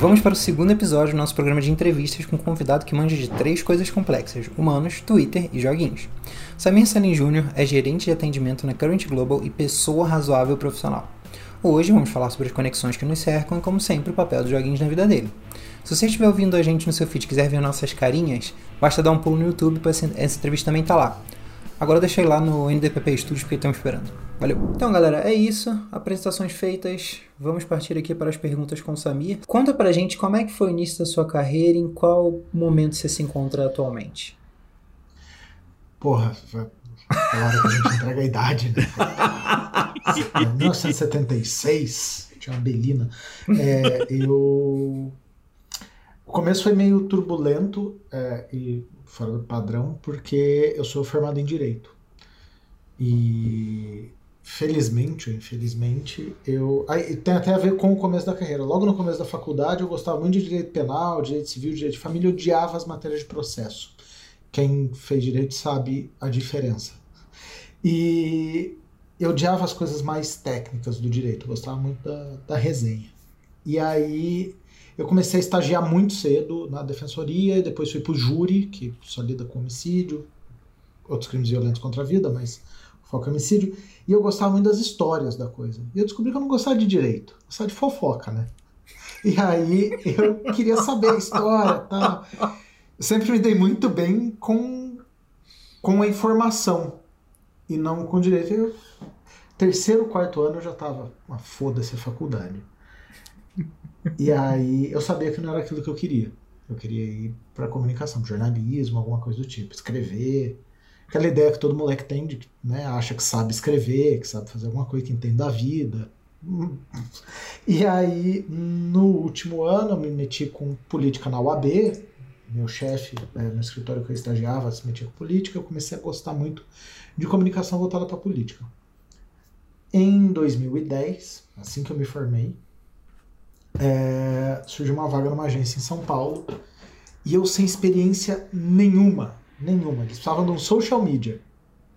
Vamos para o segundo episódio do nosso programa de entrevistas com um convidado que manja de três coisas complexas: humanos, Twitter e joguinhos. Samir Salim Jr. é gerente de atendimento na Current Global e pessoa razoável profissional. Hoje vamos falar sobre as conexões que nos cercam e, como sempre, o papel dos joguinhos na vida dele. Se você estiver ouvindo a gente no seu feed e quiser ver nossas carinhas, basta dar um pulo no YouTube, pois essa entrevista também tá lá. Agora ir lá no NDPP Studios porque estão esperando. Valeu. Então, galera, é isso. Apresentações feitas. Vamos partir aqui para as perguntas com o Samir. Conta pra gente como é que foi o início da sua carreira e em qual momento você se encontra atualmente. Porra, a hora que a gente entrega a idade, né? Em 1976, tinha uma Belina. É, eu. O começo foi meio turbulento é, e fora do padrão, porque eu sou formado em Direito. E felizmente ou infelizmente, eu. Aí, tem até a ver com o começo da carreira. Logo no começo da faculdade, eu gostava muito de direito penal, direito civil, direito de família, eu odiava as matérias de processo. Quem fez direito sabe a diferença. E eu odiava as coisas mais técnicas do direito, eu gostava muito da, da resenha. E aí eu comecei a estagiar muito cedo na defensoria, depois fui para o júri, que só lida com homicídio, outros crimes violentos contra a vida, mas foco é homicídio. E eu gostava muito das histórias da coisa. E eu descobri que eu não gostava de direito, gostava de fofoca, né? E aí eu queria saber a história tal. Eu sempre me dei muito bem com, com a informação e não com direito. Eu, terceiro, quarto ano eu já tava, uma foda-se a faculdade. E aí eu sabia que não era aquilo que eu queria. Eu queria ir para comunicação, jornalismo, alguma coisa do tipo, escrever. Aquela ideia que todo moleque tem de, né, acha que sabe escrever, que sabe fazer alguma coisa, que entende da vida. E aí, no último ano, eu me meti com política na UAB. Meu chefe, é, no escritório que eu estagiava, se metia com política. Eu comecei a gostar muito de comunicação voltada para política. Em 2010, assim que eu me formei, é, surgiu uma vaga numa agência em São Paulo e eu sem experiência nenhuma, nenhuma. Eles precisavam de um social media.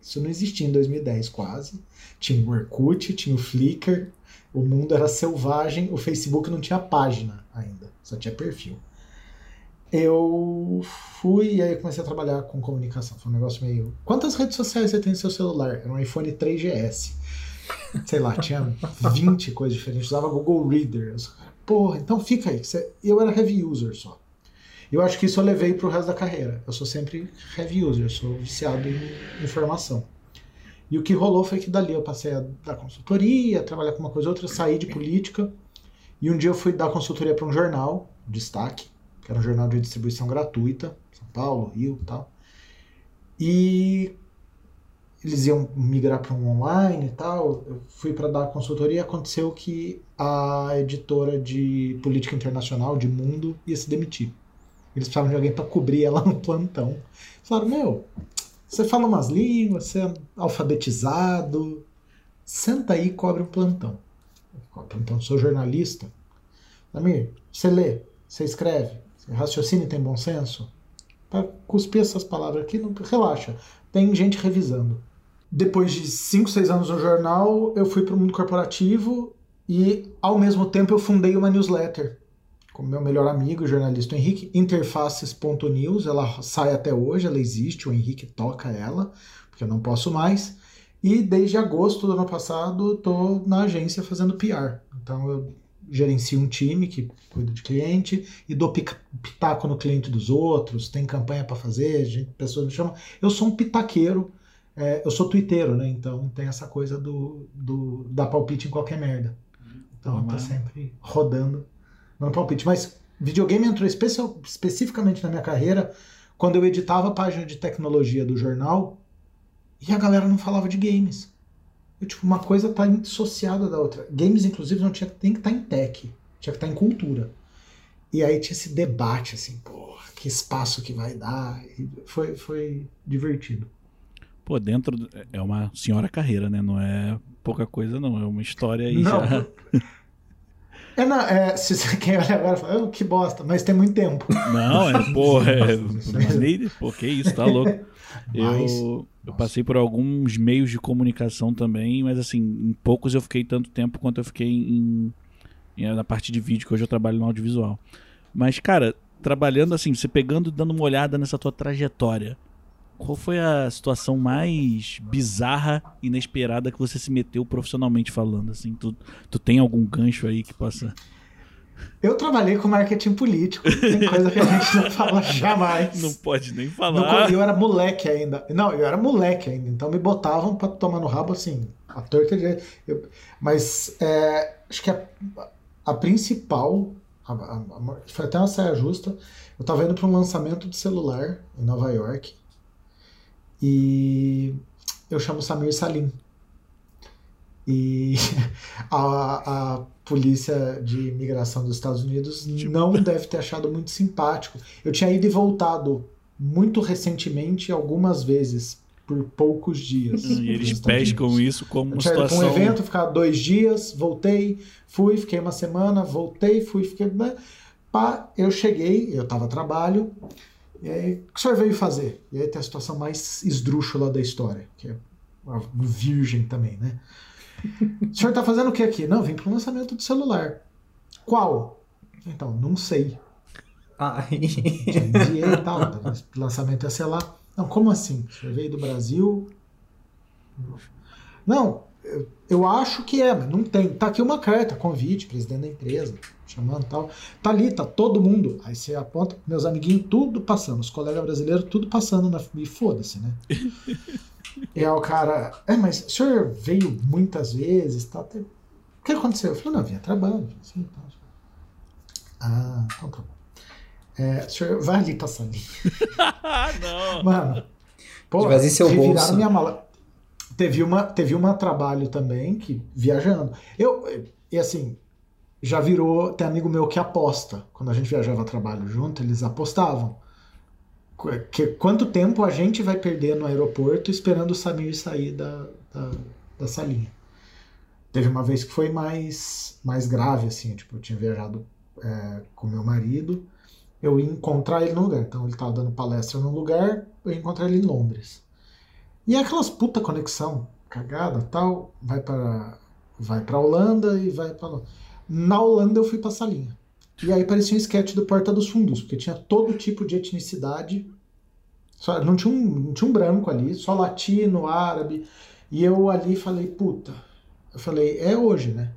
Isso não existia em 2010 quase. Tinha o Orkut, tinha o Flickr, o mundo era selvagem, o Facebook não tinha página ainda, só tinha perfil. Eu fui e aí comecei a trabalhar com comunicação. Foi um negócio meio. Quantas redes sociais você tem no seu celular? Era um iPhone 3GS. Sei lá, tinha 20 coisas diferentes. Usava Google Reader. Porra, então fica aí. Eu era heavy user só. Eu acho que isso eu levei pro resto da carreira. Eu sou sempre heavy user, sou viciado em informação. E o que rolou foi que dali eu passei a dar consultoria, a trabalhar com uma coisa ou outra, saí de política. E um dia eu fui dar consultoria para um jornal, Destaque, que era um jornal de distribuição gratuita, São Paulo, Rio e tal. E eles iam migrar para um online e tal. Eu fui para dar consultoria e aconteceu que a editora de política internacional, de Mundo, ia se demitir. Eles precisavam de alguém para cobrir ela no plantão. Falaram: Meu, você fala umas línguas, você é alfabetizado, senta aí e cobre um plantão. Plantão, sou jornalista. Amir, você lê, você escreve, você raciocina e tem bom senso? Para cuspir essas palavras aqui, não, relaxa. Tem gente revisando depois de 5, 6 anos no jornal, eu fui para o mundo corporativo e, ao mesmo tempo, eu fundei uma newsletter com meu melhor amigo, o jornalista Henrique, interfaces.news. Ela sai até hoje, ela existe, o Henrique toca ela, porque eu não posso mais. E desde agosto do ano passado, estou na agência fazendo PR. Então, eu gerencio um time que cuida de cliente e dou pitaco no cliente dos outros, tem campanha para fazer, gente, pessoas me chamam. Eu sou um pitaqueiro é, eu sou twitteiro, né? Então tem essa coisa do, do dar palpite em qualquer merda. Então tá sempre rodando no palpite. Mas videogame entrou especial, especificamente na minha carreira quando eu editava a página de tecnologia do jornal e a galera não falava de games. Eu, tipo, uma coisa tá dissociada da outra. Games, inclusive, não tinha tem que estar tá em tech, tinha que estar tá em cultura. E aí tinha esse debate assim, pô, que espaço que vai dar. E foi, foi divertido. Pô, dentro. É uma senhora carreira, né? Não é pouca coisa, não. É uma história aí não. já. É, não, é, se você quer olhar agora fala, oh, que bosta, mas tem muito tempo. Não, é, pô, é. pô, que isso, tá louco. Eu, eu passei por alguns meios de comunicação também, mas assim, em poucos eu fiquei tanto tempo quanto eu fiquei em, na parte de vídeo, que hoje eu trabalho no audiovisual. Mas, cara, trabalhando assim, você pegando dando uma olhada nessa tua trajetória, qual foi a situação mais bizarra, inesperada que você se meteu profissionalmente falando? Assim, tu, tu tem algum gancho aí que possa. Eu trabalhei com marketing político, tem coisa que a gente não fala jamais. Não pode nem falar. No, eu era moleque ainda. Não, eu era moleque ainda, então me botavam para tomar no rabo assim, a torta de. Eu, mas é, acho que a, a principal, a, a, foi até uma saia justa. Eu estava indo para um lançamento de celular em Nova York e eu chamo Samir Salim. E a, a polícia de imigração dos Estados Unidos tipo... não deve ter achado muito simpático. Eu tinha ido e voltado muito recentemente, algumas vezes, por poucos dias. E eles pescam isso como eu situação... um evento, ficar dois dias, voltei, fui, fiquei uma semana, voltei, fui, fiquei... Né? Pá, eu cheguei, eu estava a trabalho, e aí, o que o senhor veio fazer? E aí tem a situação mais esdrúxula da história, que é virgem também, né? O senhor está fazendo o que aqui? Não, vim para o lançamento do celular. Qual? Então, não sei. Ai. Enviei e tal. Lançamento ia ser lá. Não, como assim? O senhor veio do Brasil? Não, eu, eu acho que é, mas não tem. Tá aqui uma carta, convite, presidente da empresa, chamando tal. Tá ali, tá todo mundo. Aí você aponta, meus amiguinhos, tudo passando, os colegas brasileiros, tudo passando na. E foda-se, né? e aí o cara, é, mas o senhor veio muitas vezes, tá? O que aconteceu? Eu falei, não, vinha trabalho, assim, tal. Ah, então tá bom. É, o senhor vai ali passar ali. não. Mano, pô, seu bolso. minha mala. Teve uma, teve uma trabalho também que viajando. Eu e assim, já virou, tem amigo meu que aposta. Quando a gente viajava a trabalho junto, eles apostavam. Que, quanto tempo a gente vai perder no aeroporto esperando o Samir sair da, da, da salinha. Teve uma vez que foi mais, mais grave, assim, tipo, eu tinha viajado é, com meu marido, eu ia encontrar ele no lugar. Então ele estava dando palestra num lugar, eu ia encontrar ele em Londres. E aquelas puta conexão cagada tal, vai para vai para Holanda e vai para Na Holanda eu fui para Salinha. E aí parecia um sketch do Porta dos Fundos, porque tinha todo tipo de etnicidade. Só, não, tinha um, não tinha um branco ali, só latino, árabe. E eu ali falei, puta. Eu falei, é hoje, né?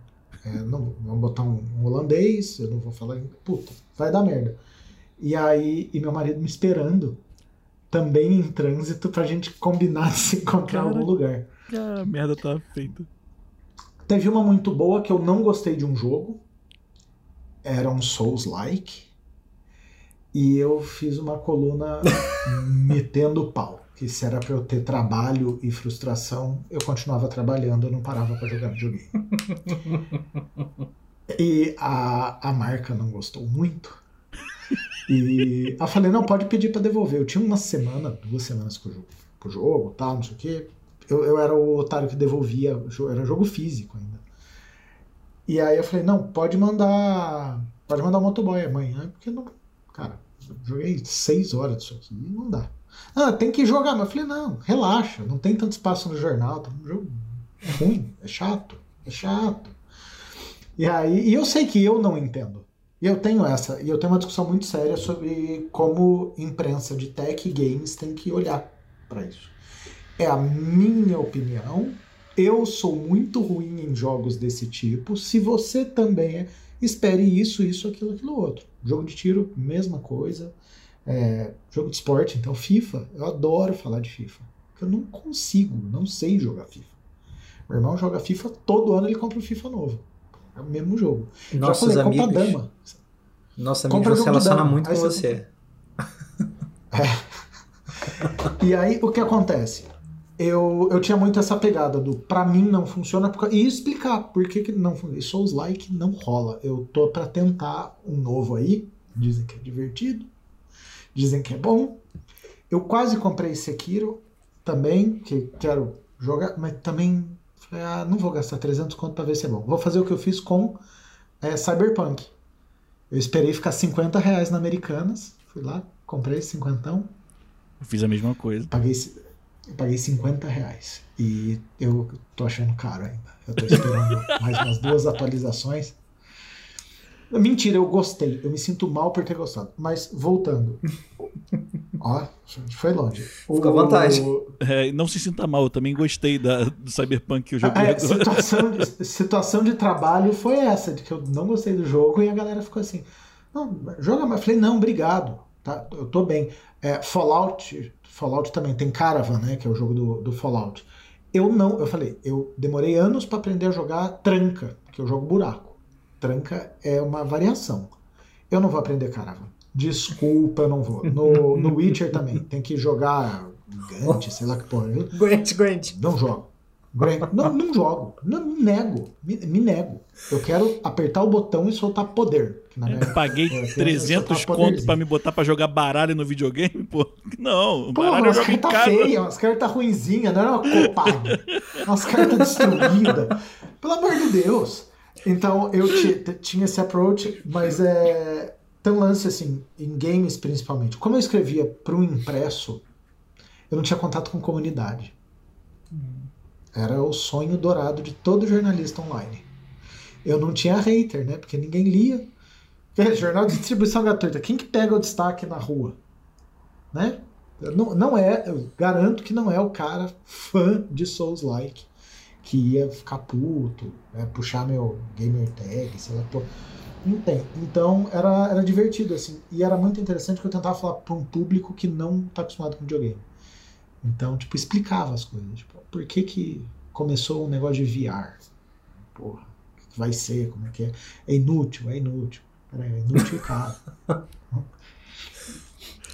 É, não, vamos botar um, um, holandês, eu não vou falar. Puta, vai dar merda. E aí, e meu marido me esperando também em trânsito pra gente combinar de se encontrar em algum lugar. Cara, a merda tá feita. Teve uma muito boa que eu não gostei de um jogo. Era um Souls-like. E eu fiz uma coluna metendo pau. Que se era pra eu ter trabalho e frustração, eu continuava trabalhando, eu não parava para jogar videogame. e a, a marca não gostou muito. E eu falei, não, pode pedir para devolver. Eu tinha uma semana, duas semanas com o jogo, com o jogo tal, não sei o quê. Eu, eu era o otário que devolvia, era jogo físico ainda. E aí eu falei, não, pode mandar. Pode mandar o motoboy amanhã, porque não. Cara, joguei seis horas disso aqui não dá. Ah, tem que jogar. Mas eu falei, não, relaxa, não tem tanto espaço no jornal, tá um jogo ruim, é chato, é chato. E aí, e eu sei que eu não entendo. E eu tenho essa, e eu tenho uma discussão muito séria sobre como imprensa de tech e games tem que olhar para isso. É a minha opinião. Eu sou muito ruim em jogos desse tipo. Se você também é, espere isso, isso, aquilo, aquilo outro. Jogo de tiro, mesma coisa. É, jogo de esporte, então FIFA. Eu adoro falar de FIFA. Eu não consigo, não sei jogar FIFA. Meu irmão joga FIFA, todo ano ele compra um FIFA novo. É o mesmo jogo. Nossos Já falei, amigos, dama. Nossa amigo se relaciona muito com você. É. e aí, o que acontece? Eu, eu tinha muito essa pegada do pra mim não funciona e explicar por que, que não funciona. Souls like não rola. Eu tô para tentar um novo aí. Dizem que é divertido. Dizem que é bom. Eu quase comprei Sekiro também, que quero jogar, mas também falei, ah, não vou gastar 300 conto para ver se é bom. Vou fazer o que eu fiz com é, Cyberpunk. Eu esperei ficar 50 reais na Americanas. Fui lá, comprei 50. Eu fiz a mesma coisa. Paguei, paguei 50 reais. E eu tô achando caro ainda. Eu tô esperando mais umas duas atualizações. Mentira, eu gostei. Eu me sinto mal por ter gostado. Mas voltando. Ó, foi longe. Fica à vontade. É, não se sinta mal, eu também gostei da, do Cyberpunk que eu joguei É, agora. situação, de, situação de trabalho foi essa, de que eu não gostei do jogo e a galera ficou assim. Não, joga mais. Eu falei, não, obrigado. Tá, eu tô bem. É, Fallout, Fallout também tem Caravan, né? Que é o jogo do, do Fallout. Eu não, eu falei, eu demorei anos para aprender a jogar tranca, que eu jogo buraco. Tranca é uma variação. Eu não vou aprender Caravan. Desculpa, eu não vou. No, no Witcher também. Tem que jogar Gant, sei lá que porra. Eu Grant, Grant. não jogo. Não, não jogo. Não, me nego. Me, me nego. Eu quero apertar o botão e soltar poder. que na minha- Eu paguei eu quero 300 soltar conto pra me botar pra jogar baralho no videogame, pô. Não, Pô, baralho eu umas cartas feias, umas cartas ruinzinhas, não era uma copada. umas cartas destruídas. Pelo amor de Deus. Então eu tinha esse approach, mas é. Tem um lance assim, em games principalmente. Como eu escrevia para um impresso, eu não tinha contato com comunidade. Era o sonho dourado de todo jornalista online. Eu não tinha hater, né? Porque ninguém lia. Jornal de distribuição gratuita. Quem que pega o destaque na rua? Né? Não, não é, eu garanto que não é o cara fã de Souls-like que ia ficar puto, né, puxar meu gamer tag, sei lá, pô. Não tem. Então era, era divertido, assim. E era muito interessante que eu tentava falar para um público que não tá acostumado com videogame. Então, tipo, explicava as coisas. Tipo, por que que começou um negócio de VR? Porra, o que vai ser? Como é que é? É inútil, é inútil. Peraí, é inútil e caro.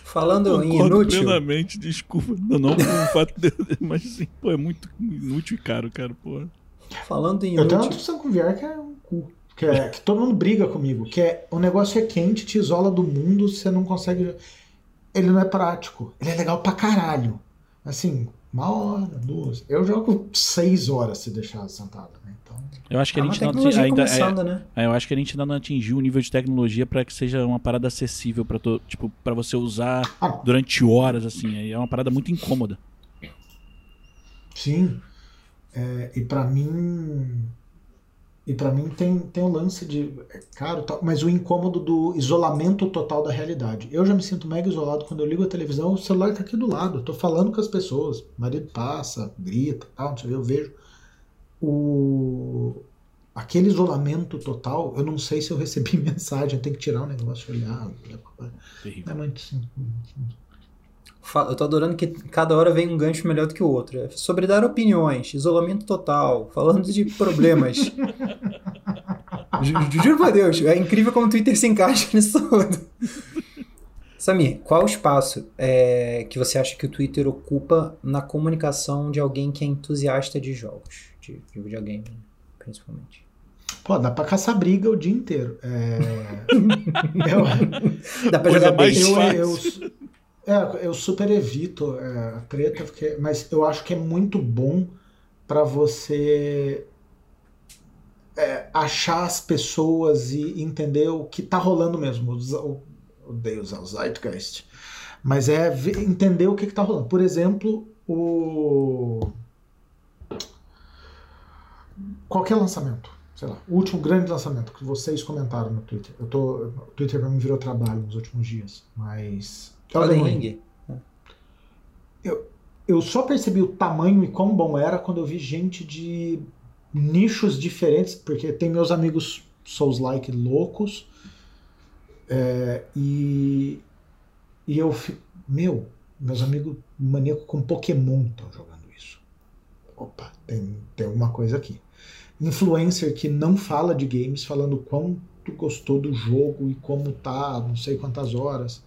Falando em inútil, plenamente, desculpa. Não, não por um fato de... Mas assim, pô, é muito inútil e caro, cara, pô. falando em Eu tenho uma inútil, discussão com o VR que é um cu. Que, é, que todo mundo briga comigo. Que é o negócio é quente, te isola do mundo, você não consegue. Ele não é prático. Ele é legal pra caralho. Assim, uma hora, duas. Eu jogo seis horas se deixar sentado, né? Então. Eu acho que é a uma gente não ainda é, né? é, eu acho que a gente ainda não atingiu o nível de tecnologia pra que seja uma parada acessível para tipo para você usar Ah, durante horas assim. aí É uma parada muito incômoda. Sim. É, e pra mim. E pra mim tem, tem o lance de. É caro, tal, mas o incômodo do isolamento total da realidade. Eu já me sinto mega isolado quando eu ligo a televisão, o celular tá aqui do lado. Eu tô falando com as pessoas. O marido passa, grita, tal, não sei, eu vejo. O. Aquele isolamento total, eu não sei se eu recebi mensagem, eu tenho que tirar o negócio e olhar. É muito assim. Eu tô adorando que cada hora vem um gancho melhor do que o outro. É Sobre dar opiniões, isolamento total, falando de problemas. Ju- ju- Juro por Deus, é incrível como o Twitter se encaixa nisso tudo. Samir, qual o espaço é, que você acha que o Twitter ocupa na comunicação de alguém que é entusiasta de jogos? De, de videogame, né, principalmente. Pô, dá pra caçar briga o dia inteiro. É... eu, Dá pra Coisa jogar mais bem. eu, eu, é, eu super evito é, a treta, porque, mas eu acho que é muito bom pra você é, achar as pessoas e entender o que tá rolando mesmo. Eu odeio usar o Zeitgeist. Mas é entender o que, que tá rolando. Por exemplo, o. Qualquer lançamento. Sei lá, o último grande lançamento que vocês comentaram no Twitter. Eu tô, o Twitter pra mim virou trabalho nos últimos dias, mas. Elden Elden Ring. eu só percebi o tamanho e quão bom era quando eu vi gente de nichos diferentes, porque tem meus amigos Souls-like loucos, é, e, e eu fico, meu, meus amigos maníacos com Pokémon estão jogando isso. Opa, tem, tem alguma coisa aqui. Influencer que não fala de games, falando quanto gostou do jogo e como tá, não sei quantas horas.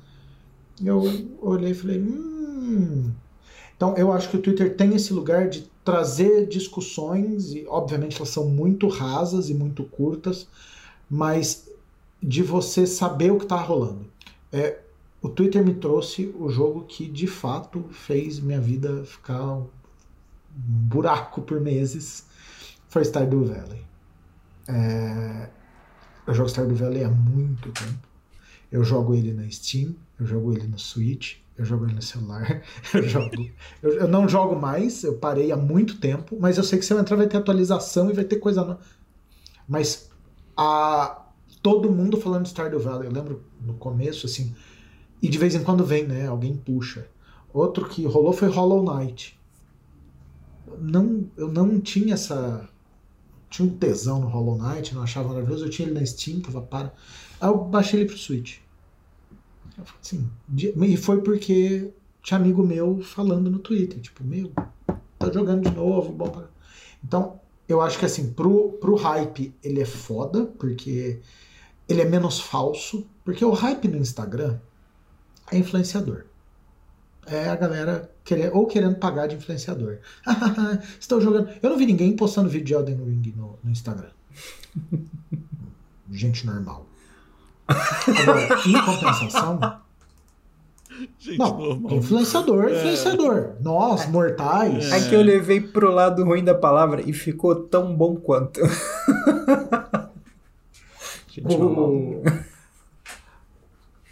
Eu olhei e falei, hum, então, eu acho que o Twitter tem esse lugar de trazer discussões, e obviamente elas são muito rasas e muito curtas, mas de você saber o que está rolando. É, o Twitter me trouxe o jogo que de fato fez minha vida ficar um buraco por meses. Foi Stardew Valley. É, eu jogo Stardew Valley há muito tempo. Eu jogo ele na Steam, eu jogo ele no Switch, eu jogo ele no celular, eu jogo. Eu, eu não jogo mais, eu parei há muito tempo, mas eu sei que se eu entrar vai ter atualização e vai ter coisa nova. Mas a, todo mundo falando de Stardew Valley. Eu lembro no começo, assim, e de vez em quando vem, né? Alguém puxa. Outro que rolou foi Hollow Knight. Não, eu não tinha essa. Tinha um tesão no Hollow Knight, não achava maravilhoso. Eu tinha ele na Steam, tava para. Aí eu baixei ele pro Switch. Eu falei assim, e foi porque tinha amigo meu falando no Twitter, tipo, meu, tá jogando de novo, bom pra... Então, eu acho que assim, pro, pro hype ele é foda, porque ele é menos falso, porque o hype no Instagram é influenciador. É a galera querer, ou querendo pagar de influenciador. Estão jogando. Eu não vi ninguém postando vídeo de Elden Ring no, no Instagram. Gente normal. Agora, em compensação. Gente, Não, normal. influenciador, É. influenciador. Nós, mortais. É que eu levei pro lado ruim da palavra e ficou tão bom quanto. Gente. O,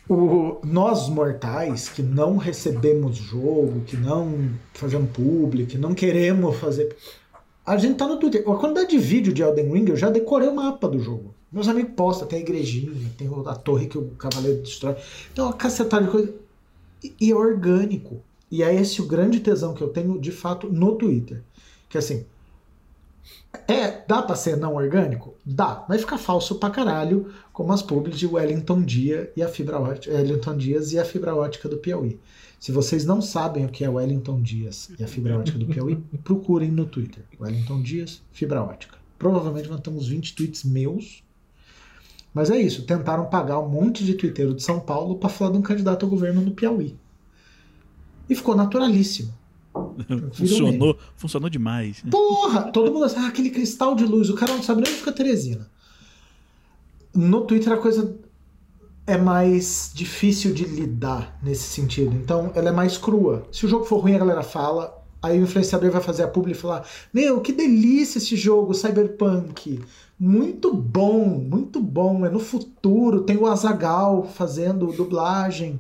o- nós mortais que não recebemos jogo, que não fazemos publi, que não queremos fazer. A gente tá no Twitter. A quantidade de vídeo de Elden Ring, eu já decorei o mapa do jogo. Meus amigos postam, tem a igrejinha, tem a torre que o cavaleiro destrói. Então, uma cacetada de coisa. E, é orgânico. E é esse o grande tesão que eu tenho, de fato, no Twitter. Que assim. É, dá pra ser não orgânico? Dá. Vai ficar falso pra caralho, como as publis de Wellington Dia e a fibra ótica, Wellington Dias e a fibra ótica do Piauí. Se vocês não sabem o que é Wellington Dias e a fibra ótica do Piauí, procurem no Twitter. Wellington Dias, fibra ótica. Provavelmente vão ter uns 20 tweets meus. Mas é isso, tentaram pagar um monte de twitteiro de São Paulo pra falar de um candidato ao governo no Piauí. E ficou naturalíssimo. Funcionou, funcionou demais. Porra! Todo mundo assim, ah, aquele cristal de luz, o cara não sabe nem onde fica Teresina. No Twitter a coisa é mais difícil de lidar nesse sentido. Então ela é mais crua. Se o jogo for ruim, a galera fala. Aí o influenciador vai fazer a publi e falar: Meu, que delícia esse jogo, Cyberpunk. Muito bom, muito bom. É no futuro. Tem o Azagal fazendo dublagem.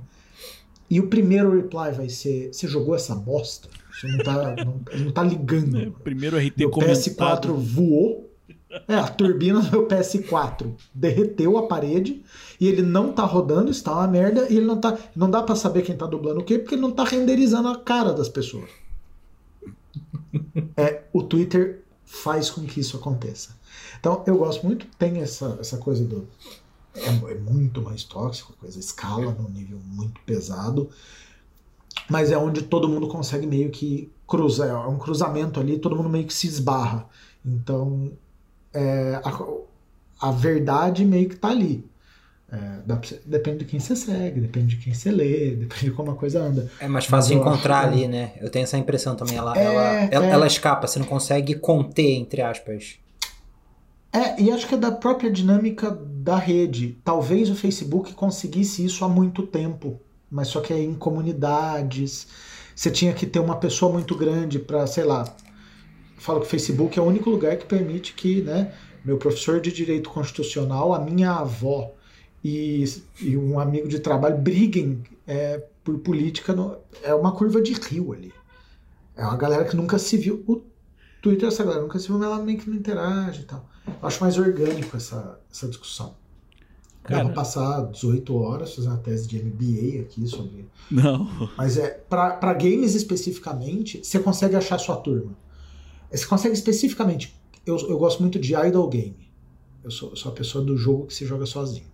E o primeiro reply vai ser: Você jogou essa bosta? Você não tá, não, não tá ligando. É, primeiro RT Meu comentado. PS4 voou. É, a turbina do meu PS4 derreteu a parede e ele não tá rodando, está uma merda, e ele não tá. Não dá pra saber quem tá dublando o quê, porque ele não tá renderizando a cara das pessoas. É, o Twitter faz com que isso aconteça. Então, eu gosto muito, tem essa, essa coisa do. É, é muito mais tóxico, a coisa escala num nível muito pesado, mas é onde todo mundo consegue meio que cruzar, é um cruzamento ali, todo mundo meio que se esbarra. Então, é, a, a verdade meio que tá ali. É, depende de quem você segue, depende de quem você lê, depende de como a coisa anda. É mais fácil de acho encontrar que- ali, né? Eu tenho essa impressão também. Ela, É, ela, é. ela escapa, você não consegue conter, entre aspas. É, e acho que é da própria dinâmica da rede. Talvez o Facebook conseguisse isso há muito tempo, mas só que é em comunidades. Você tinha que ter uma pessoa muito grande para, sei lá. Falo que o Facebook é o único lugar que permite que, né, meu professor de direito constitucional, a minha avó e, e um amigo de trabalho briguem é, por política. no- é uma curva de rio ali. É uma galera que nunca se viu. O Twitter, essa galera nunca se viu, mas ela meio que não interage e tal. Eu acho mais orgânico essa, essa discussão. Dá Cara. pra passar 18 horas fazendo uma tese de MBA aqui sobre. Não. Mas é pra pra games especificamente, você consegue achar sua turma. Você consegue especificamente. Eu, eu gosto muito de idle game. Eu sou, eu sou a pessoa do jogo que se joga sozinho.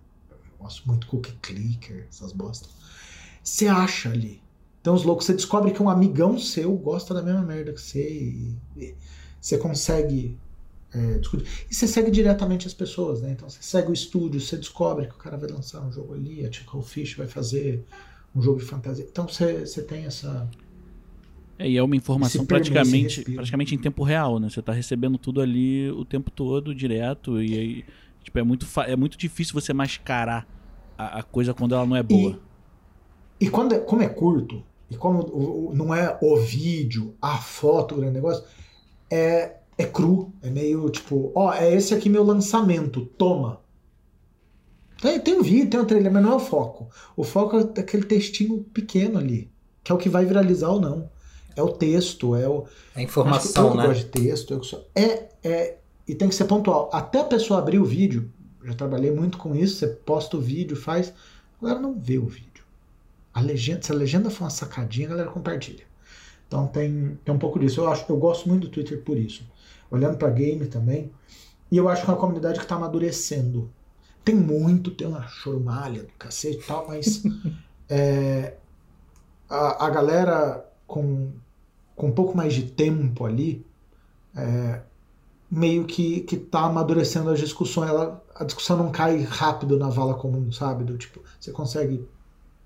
Gosto muito cookie clicker, essas bostas. Você acha ali. Então os loucos, você descobre que um amigão seu gosta da mesma merda que você e, e você consegue é, discutir. E você segue diretamente as pessoas, né? Então você segue o estúdio, você descobre que o cara vai lançar um jogo ali, a Tickle Fish vai fazer um jogo de fantasia. Então você, você tem essa. É, e é uma informação praticamente, praticamente em tempo real, né? Você tá recebendo tudo ali o tempo todo, direto, e aí, tipo, é muito, é muito difícil você mascarar a, a coisa quando ela não é boa. E quando é, como é curto, e como o- o- não é o vídeo, a foto, o grande negócio, é, é cru. É meio tipo, ó, é esse aqui meu lançamento, toma. Tem, tem um vídeo, tem um trailer, mas não é o foco. O foco é aquele textinho pequeno ali, que é o que vai viralizar ou não. É o texto, é o. A que informação, eu né? gosto de texto, eu que sou- é, é, e tem que ser pontual. Até a pessoa abrir o vídeo, já trabalhei muito com isso. Você posta o vídeo, faz. A galera não vê o vídeo. A legenda, se a legenda for uma sacadinha, a galera compartilha. Então tem, tem um pouco disso. Eu, acho, eu gosto muito do Twitter por isso. Olhando para game também. E eu acho que é uma comunidade que está amadurecendo. Tem muito, tem uma chorumalha do cacete e tal, mas é, a, a galera com, com um pouco mais de tempo ali, é, meio que, que tá amadurecendo as discussões. Ela, a discussão não cai rápido na vala comum, sabe? Do tipo, você consegue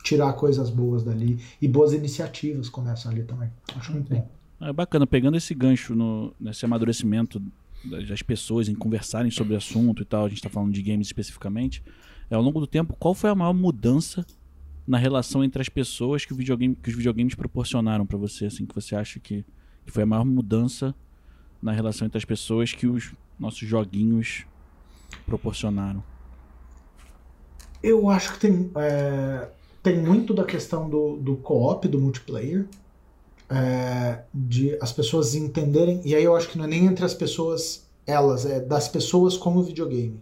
tirar coisas boas dali e boas iniciativas começam ali também. Acho muito bom. É bacana, pegando esse gancho no, nesse amadurecimento das pessoas em conversarem sobre o assunto e tal, a gente está falando de games especificamente, é, ao longo do tempo, qual foi a maior mudança na relação entre as pessoas que, o videogame, que os videogames proporcionaram para você, assim, que você acha que, que foi a maior mudança na relação entre as pessoas que os nossos joguinhos proporcionaram? Eu acho que tem, é, tem muito da questão do, do co-op, do multiplayer, é, de as pessoas entenderem, e aí eu acho que não é nem entre as pessoas, elas, é das pessoas como videogame.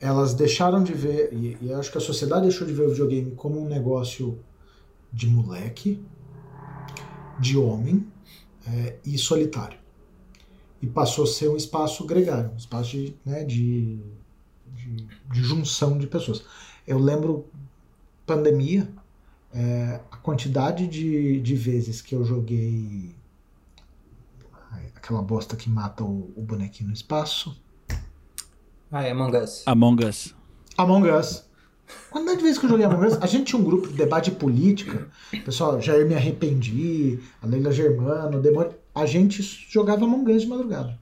Elas deixaram de ver, e, e acho que a sociedade deixou de ver o videogame como um negócio de moleque, de homem é, e solitário e passou a ser um espaço gregário, um espaço de, né, de, de, de junção de pessoas. Eu lembro, pandemia, é, a quantidade de, de vezes que eu joguei aquela bosta que mata o, o bonequinho no espaço. Ah, é Among Us. Among Us. Among Us. Quantidade de vezes que eu joguei Among Us, a gente tinha um grupo de debate política. Pessoal, Jair Me Arrependi, a Leila Germano, o Demônio a gente jogava Among Us de madrugada.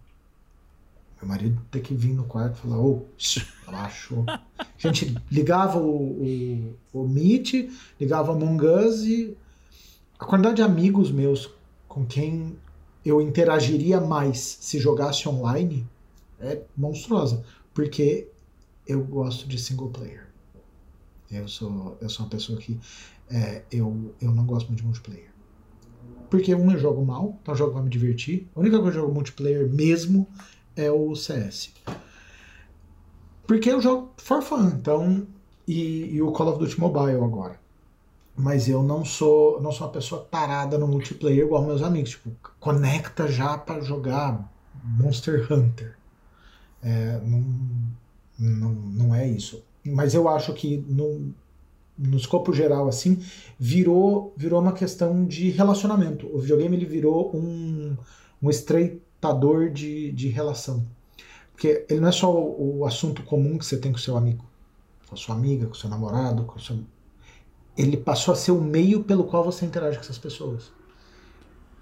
Meu marido tem que vir no quarto e falar, ô, oh, relaxou. A gente ligava o, o, o Meet, ligava Among Us e a quantidade de amigos meus com quem eu interagiria mais se jogasse online é monstruosa. Porque eu gosto de single player. Eu sou, eu sou uma pessoa que é, eu, eu não gosto muito de multiplayer. Porque um eu jogo mal, então jogo pra me divertir. A única coisa que eu jogo multiplayer mesmo é o CS. Porque eu jogo for fun, então. E, e o Call of Duty Mobile agora. Mas eu não sou não sou uma pessoa parada no multiplayer igual meus amigos. Tipo, conecta já para jogar Monster Hunter. É, não, não, não é isso. Mas eu acho que no, no escopo geral assim, virou virou uma questão de relacionamento. O videogame ele virou um, um estreitador de, de relação. Porque ele não é só o, o assunto comum que você tem com seu amigo, com a sua amiga, com seu namorado, com seu... ele passou a ser o meio pelo qual você interage com essas pessoas.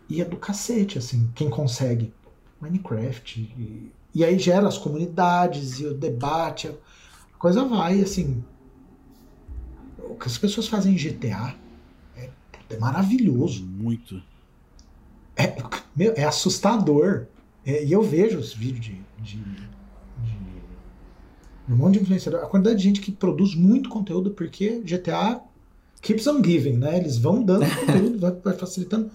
E é do cacete, assim, quem consegue. Minecraft. E, e aí gera as comunidades e o debate. A coisa vai, assim, o que as pessoas fazem em GTA é, é maravilhoso. Muito. É, meu, é assustador. É, e eu vejo os vídeos de, de, de, um monte de influenciador. A quantidade de gente que produz muito conteúdo porque GTA keeps on giving, né? Eles vão dando conteúdo, vai, vai facilitando.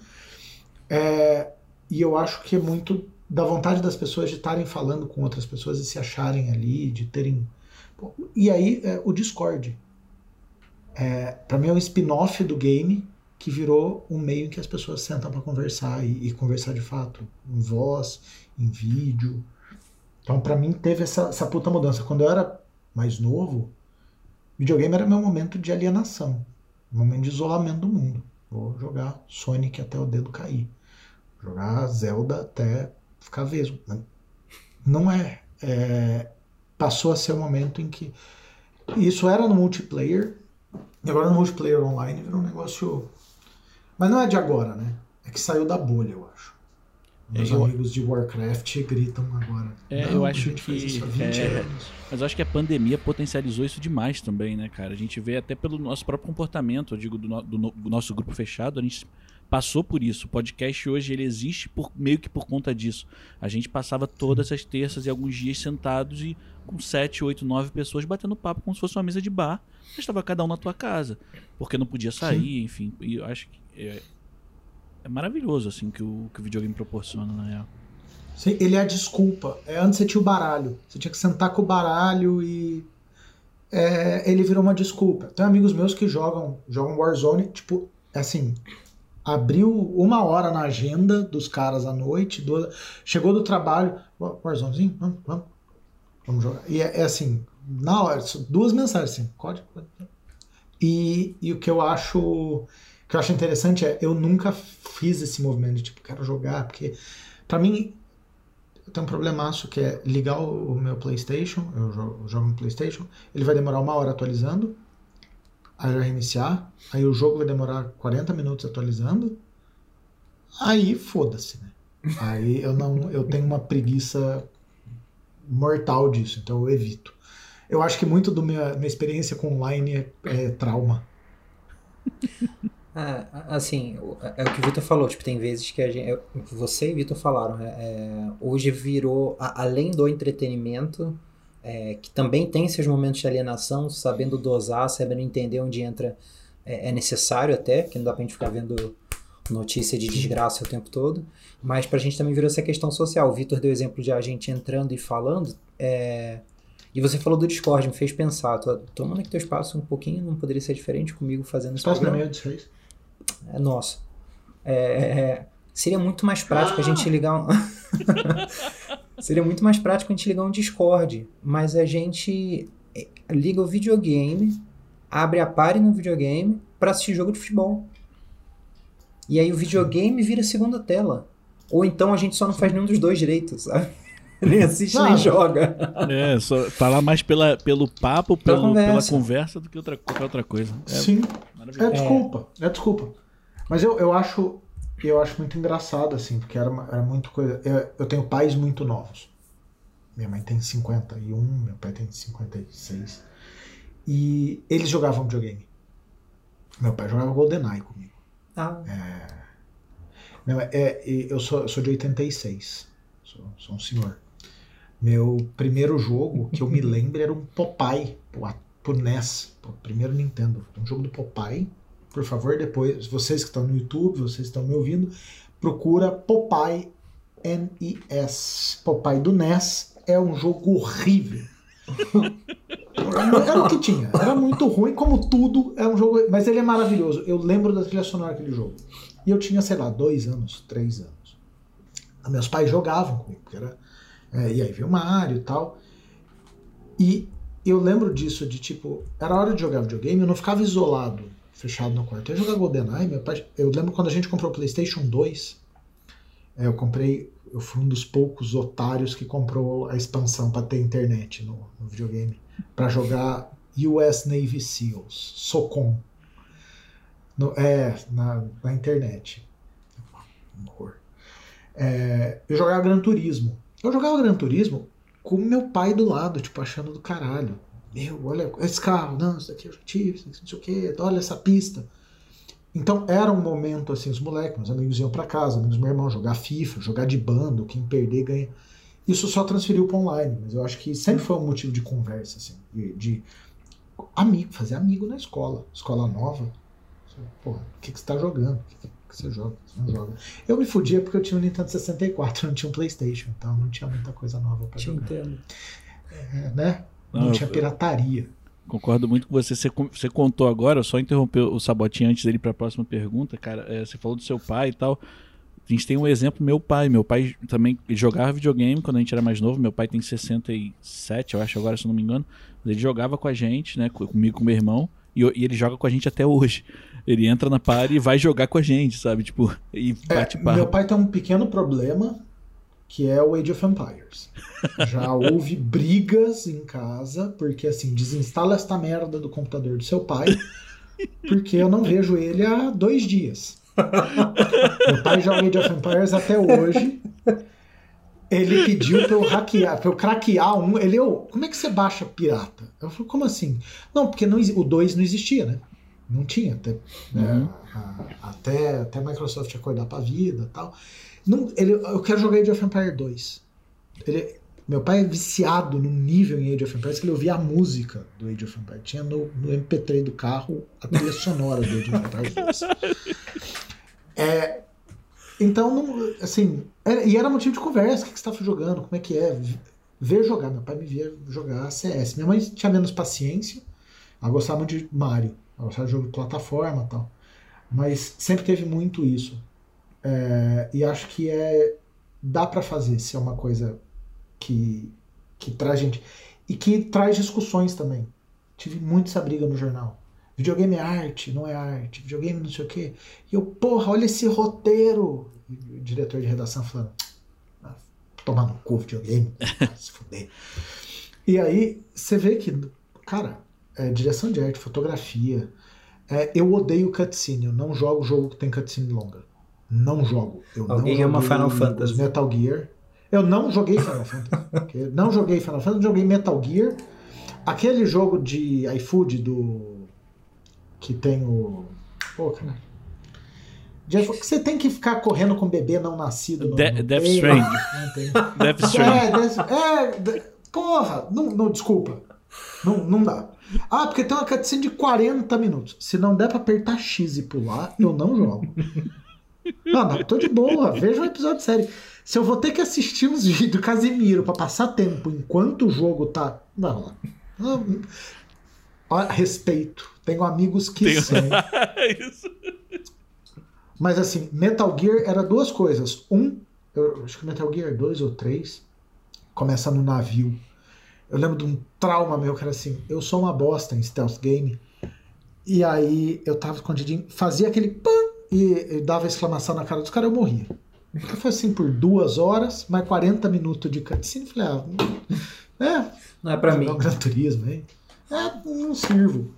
É, e eu acho que é muito da vontade das pessoas de estarem falando com outras pessoas e se acharem ali, de terem. E aí é, o Discord é, para mim é um spin-off do game que virou um meio em que as pessoas sentam para conversar e, e, conversar de fato, em voz, em vídeo. Então, para mim, teve essa, essa puta mudança. Quando eu era mais novo, videogame era meu momento de alienação, momento de isolamento do mundo. Vou jogar Sonic até o dedo cair, jogar Zelda até ficar vesgo. Não é. é passou a ser o momento em que isso era no multiplayer e agora no multiplayer online virou um negócio. Mas não é de agora, né? É que saiu da bolha, eu acho. Meus eu... amigos de Warcraft gritam agora. É, eu acho que. É... Mas eu acho que a pandemia potencializou isso demais também, né, cara? A gente vê até pelo nosso próprio comportamento, eu digo, do, no... do nosso grupo fechado, a gente passou por isso. O podcast hoje ele existe por, meio que por conta disso. A gente passava todas as terças e alguns dias sentados e com sete, oito, nove pessoas batendo papo como se fosse uma mesa de bar. Mas estava cada um na tua casa, porque não podia sair, Sim. enfim. E eu acho que é, é, maravilhoso assim que o, que o videogame proporciona, na real. Sim, ele é a desculpa. É, antes você tinha o baralho. Você tinha que sentar com o baralho e. É, ele virou uma desculpa. Tem amigos meus que jogam, jogam Warzone, tipo, assim, abriu uma hora na agenda dos caras à noite, do, chegou do trabalho, Warzonezinho, vamos, vamos, vamos jogar. E é, é, assim, na hora, duas mensagens assim, código. E, e o que eu acho que eu acho interessante é eu nunca fiz esse movimento de tipo, quero jogar, porque para mim eu tenho um problemaço que é ligar o, o meu PlayStation, eu jogo, eu jogo no PlayStation, ele vai demorar uma hora atualizando, aí vai reiniciar, aí o jogo vai demorar 40 minutos atualizando, aí foda-se, né? Aí eu não, eu tenho uma preguiça mortal disso, então eu evito. Eu acho que muito da minha, minha experiência com online é, é trauma. É, assim, é, é o que o Vitor falou, tipo, tem vezes que a gente, você e Vitor falaram, é, é, hoje virou, além do entretenimento, é, que também tem seus momentos de alienação, sabendo dosar, sabendo entender onde entra, é, é, necessário até, que não dá pra gente ficar vendo notícia de desgraça o tempo todo, mas pra gente também virou essa questão social. O Vitor deu exemplo de a gente entrando e falando, é, e você falou do Discord, me fez pensar, tô tomando aqui teu espaço um pouquinho, não poderia ser diferente comigo fazendo isso. Espaço meio de seis é nosso. É, é, seria muito mais prático ah. a gente ligar um... seria muito mais prático a gente ligar um Discord, mas a gente é, liga o videogame, abre a party no videogame para assistir jogo de futebol. E aí o videogame vira segunda tela. Ou então a gente só não faz nenhum dos dois direitos, sabe? nem assiste não. nem joga. É, só tá lá mais pela, pelo papo, pelo, conversa. pela conversa do que outra, qualquer outra coisa. É, Sim. É desculpa, é desculpa. Mas eu, eu acho eu acho muito engraçado, assim, porque era, era muito coisa. Eu, eu tenho pais muito novos. Minha mãe tem 51, meu pai tem 56. E eles jogavam videogame. Meu pai jogava GoldenEye comigo. Ah. É, não, é, é, eu, sou, sou de 86. Sou, sou um senhor. Meu primeiro jogo que eu me lembro era um Popeye, pro, pro NES, pro primeiro Nintendo. Um jogo do Popeye por favor, depois, vocês que estão no YouTube, vocês que estão me ouvindo, procura Popeye NES. Popeye do NES é um jogo horrível. era o que tinha, era muito ruim, como tudo, é um jogo, mas ele é maravilhoso. Eu lembro da trilha sonora daquele jogo. E eu tinha, sei lá, dois anos, três anos. Meus pais jogavam comigo, porque era. É, e aí veio o Mario e tal. E eu lembro disso, de tipo, era hora de jogar videogame, eu não ficava isolado fechado no quarto. Eu ia jogar GoldenEye, meu pai, eu lembro quando a gente comprou o PlayStation 2, é, eu comprei, eu fui um dos poucos otários que comprou a expansão para ter internet no, no videogame, para jogar US Navy SEALs, SOCOM, no, é, na, na internet. Um horror. É, eu jogava Gran Turismo. Eu jogava Gran Turismo com meu pai do lado, tipo, achando do caralho. Meu, olha esse carro, não, isso daqui eu já tive, não sei o que, olha essa pista. Então era um momento assim, os moleques, meus amigos iam para casa, amigos do meu irmão, jogar FIFA, jogar de bando, quem perder ganha. Isso só transferiu para online, mas eu acho que sempre foi um motivo de conversa, assim, de, de amigo, fazer amigo na escola, escola nova. Porra, o que, que você tá jogando? O que, que você joga? Você não joga. Eu me fudia porque eu tinha um Nintendo 64, não tinha um Playstation, então não tinha muita coisa nova para jogar. Entendo. É, né? Não, não tinha pirataria. Concordo muito com você. você. Você contou agora, só interrompeu o Sabotinho antes dele para a próxima pergunta, cara. É, você falou do seu pai e tal. A gente tem um exemplo, meu pai. Meu pai também jogava videogame quando a gente era mais novo. Meu pai tem 67, eu acho, agora, se eu não me engano. Ele jogava com a gente, né? Comigo com meu irmão. E, e ele joga com a gente até hoje. Ele entra na party e vai jogar com a gente, sabe? Tipo, e bate é, Meu pai tem um pequeno problema que é o Age of Empires. Já houve brigas em casa, porque assim, desinstala esta merda do computador do seu pai, porque eu não vejo ele há dois dias. Meu pai joga Age of Empires até hoje. Ele pediu pra eu hackear, pra eu craquear um. Ele, eu, como é que você baixa pirata? Eu falei, como assim? Não, porque não, o 2 não existia, né? Não tinha. Até, né, uhum. até, até a Microsoft acordar pra vida e tal. Não, ele, eu quero jogar Age of Empires 2. Ele, meu pai é viciado num nível em Age of Empires que ele ouvia a música do Age of Empires. Tinha no, no MP3 do carro a trilha sonora do Age of Empires 2. É, Então, assim, era, e era motivo de conversa, o que, que você tá jogando, como é que é, ver jogar, meu pai me via jogar CS. Minha mãe tinha menos paciência, ela gostava muito de Mario, ela gostava de jogo de plataforma e tal, mas sempre teve muito isso. É, e acho que é dá para fazer se é uma coisa que, que traz gente e que traz discussões também. Tive muito essa briga no jornal. Videogame é arte, não é arte. Videogame não sei o quê. E eu, porra, olha esse roteiro. E o diretor de redação falando, ah, tomar no cu videogame, se fuder. E aí você vê que, cara, é, direção de arte, fotografia. É, eu odeio cutscene, eu não jogo jogo que tem cutscene longa. Não jogo. Eu Alguém não ama Final Fantasy. Metal Gear. Eu não joguei Final Fantasy. não joguei Final Fantasy, joguei Metal Gear. Aquele jogo de iFood do. Que tem o. Pô, cara. Que você tem que ficar correndo com o bebê não nascido. No, De- no Death tem. Death Stranding. É, é, de- porra, não, não, desculpa. Não, não dá. Ah, porque tem uma cutscene de 40 minutos. Se não der pra apertar X e pular, eu não jogo. Não, não, tô de boa. Veja um episódio sério. Se eu vou ter que assistir uns vídeos do Casimiro pra passar tempo enquanto o jogo tá. Não. não. Respeito. Tenho amigos que Tenho- são. Isso. Mas assim, Metal Gear era duas coisas. Um, eu acho que Metal Gear 2 ou 3 começa no navio. Eu lembro de um trauma meu que era assim: eu sou uma bosta em stealth game. E aí eu tava escondidinho, fazia aquele pã e, e dava exclamação na cara dos caras, eu morria. Então foi assim por duas horas, mais 40 minutos de cutscene. Falei, ah, é, Não é pra mim. jogar um Gran Turismo aí. É, não sirvo.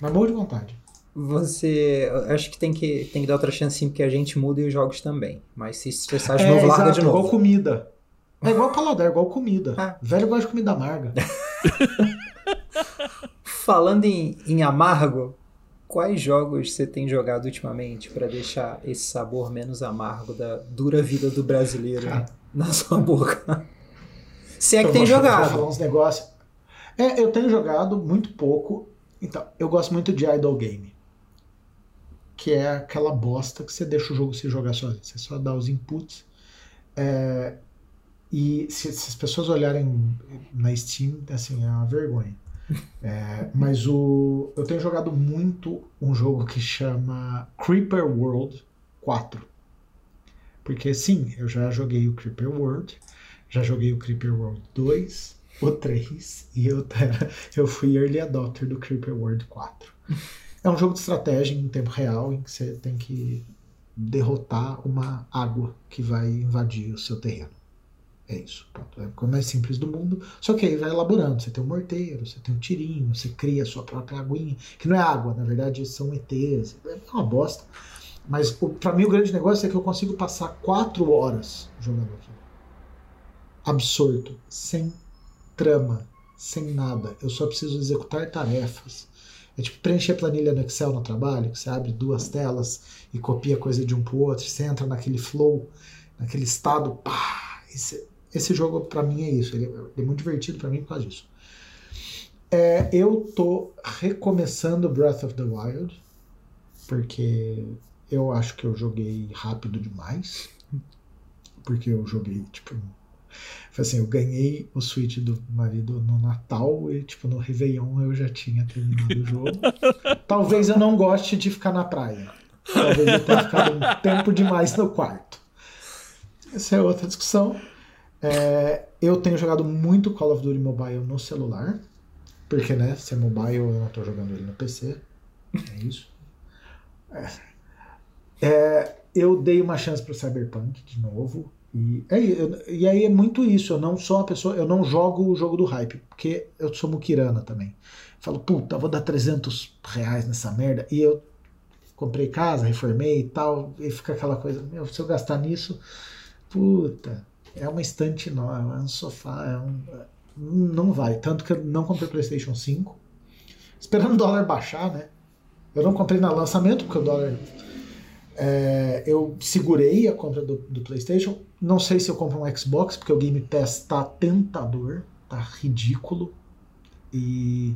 Mas morro de vontade. Você. Acho que tem que, tem que dar outra chance sim, porque a gente muda e os jogos também. Mas se estressar de É, novo, larga exato, de igual novo. comida. É igual paladar, é igual comida. Ah. Velho gosta de comida amarga. Falando em, em amargo, quais jogos você tem jogado ultimamente pra deixar esse sabor menos amargo da dura vida do brasileiro Cara. na sua boca? Se é que Eu tem vou- vou falar jogado. uns negócios. É, eu tenho jogado muito pouco. Então, eu gosto muito de idle game. Que é aquela bosta que você deixa o jogo se jogar sozinho. Você só dá os inputs. É, e se, se as pessoas olharem na Steam, assim, é uma vergonha. É, mas o, eu tenho jogado muito um jogo que chama Creeper World 4. Porque sim, eu já joguei o Creeper World, já joguei o Creeper World 2, o 3, e eu, eu fui early adopter do Creeper World 4. É um jogo de estratégia em tempo real em que você tem que derrotar uma água que vai invadir o seu terreno. É isso. Pronto. É coisa mais simples do mundo. Só que aí vai elaborando. Você tem um morteiro, você tem um tirinho, você cria a sua própria aguinha, que não é água, na verdade são ETs. É uma bosta. Mas o, pra mim o grande negócio é que eu consigo passar quatro horas jogando aquilo. Absorto, sem trama, sem nada. Eu só preciso executar tarefas. É tipo preencher planilha no Excel no trabalho, que você abre duas telas e copia coisa de um pro outro, você entra naquele flow, naquele estado, pá, esse, esse jogo pra mim é isso, ele, é- é muito divertido pra mim por causa disso. É, eu tô recomeçando Breath of the Wild, porque eu acho que eu joguei rápido demais. Porque eu joguei, tipo. Foi assim, eu ganhei o Switch do marido no Natal e, tipo, no Réveillon eu já tinha terminado o jogo. Talvez eu não goste de ficar na praia. Talvez eu tenha ficado um tempo demais no quarto. Essa é outra discussão. É, eu tenho jogado muito Call of Duty Mobile no celular. Porque, né, se é mobile, eu não tô jogando ele no PC. É isso. É. É, eu dei uma chance pro Cyberpunk de novo. E, é, eu- e aí é muito isso. Eu não sou uma pessoa. Eu não jogo o jogo do hype. Porque eu sou muquirana também. Falo, puta, vou dar 300 reais nessa merda. E eu comprei casa, reformei e tal. E fica aquela coisa, meu, se eu gastar nisso, puta, é uma estante nova, é um sofá, é um. Não vai. Tanto que eu não comprei PlayStation 5. Esperando o dólar baixar, né? Eu não comprei no lançamento, porque o dólar. É, eu segurei a compra do, do PlayStation. Não sei se eu compro um Xbox, porque o Game Pass tá tentador, tá ridículo. E.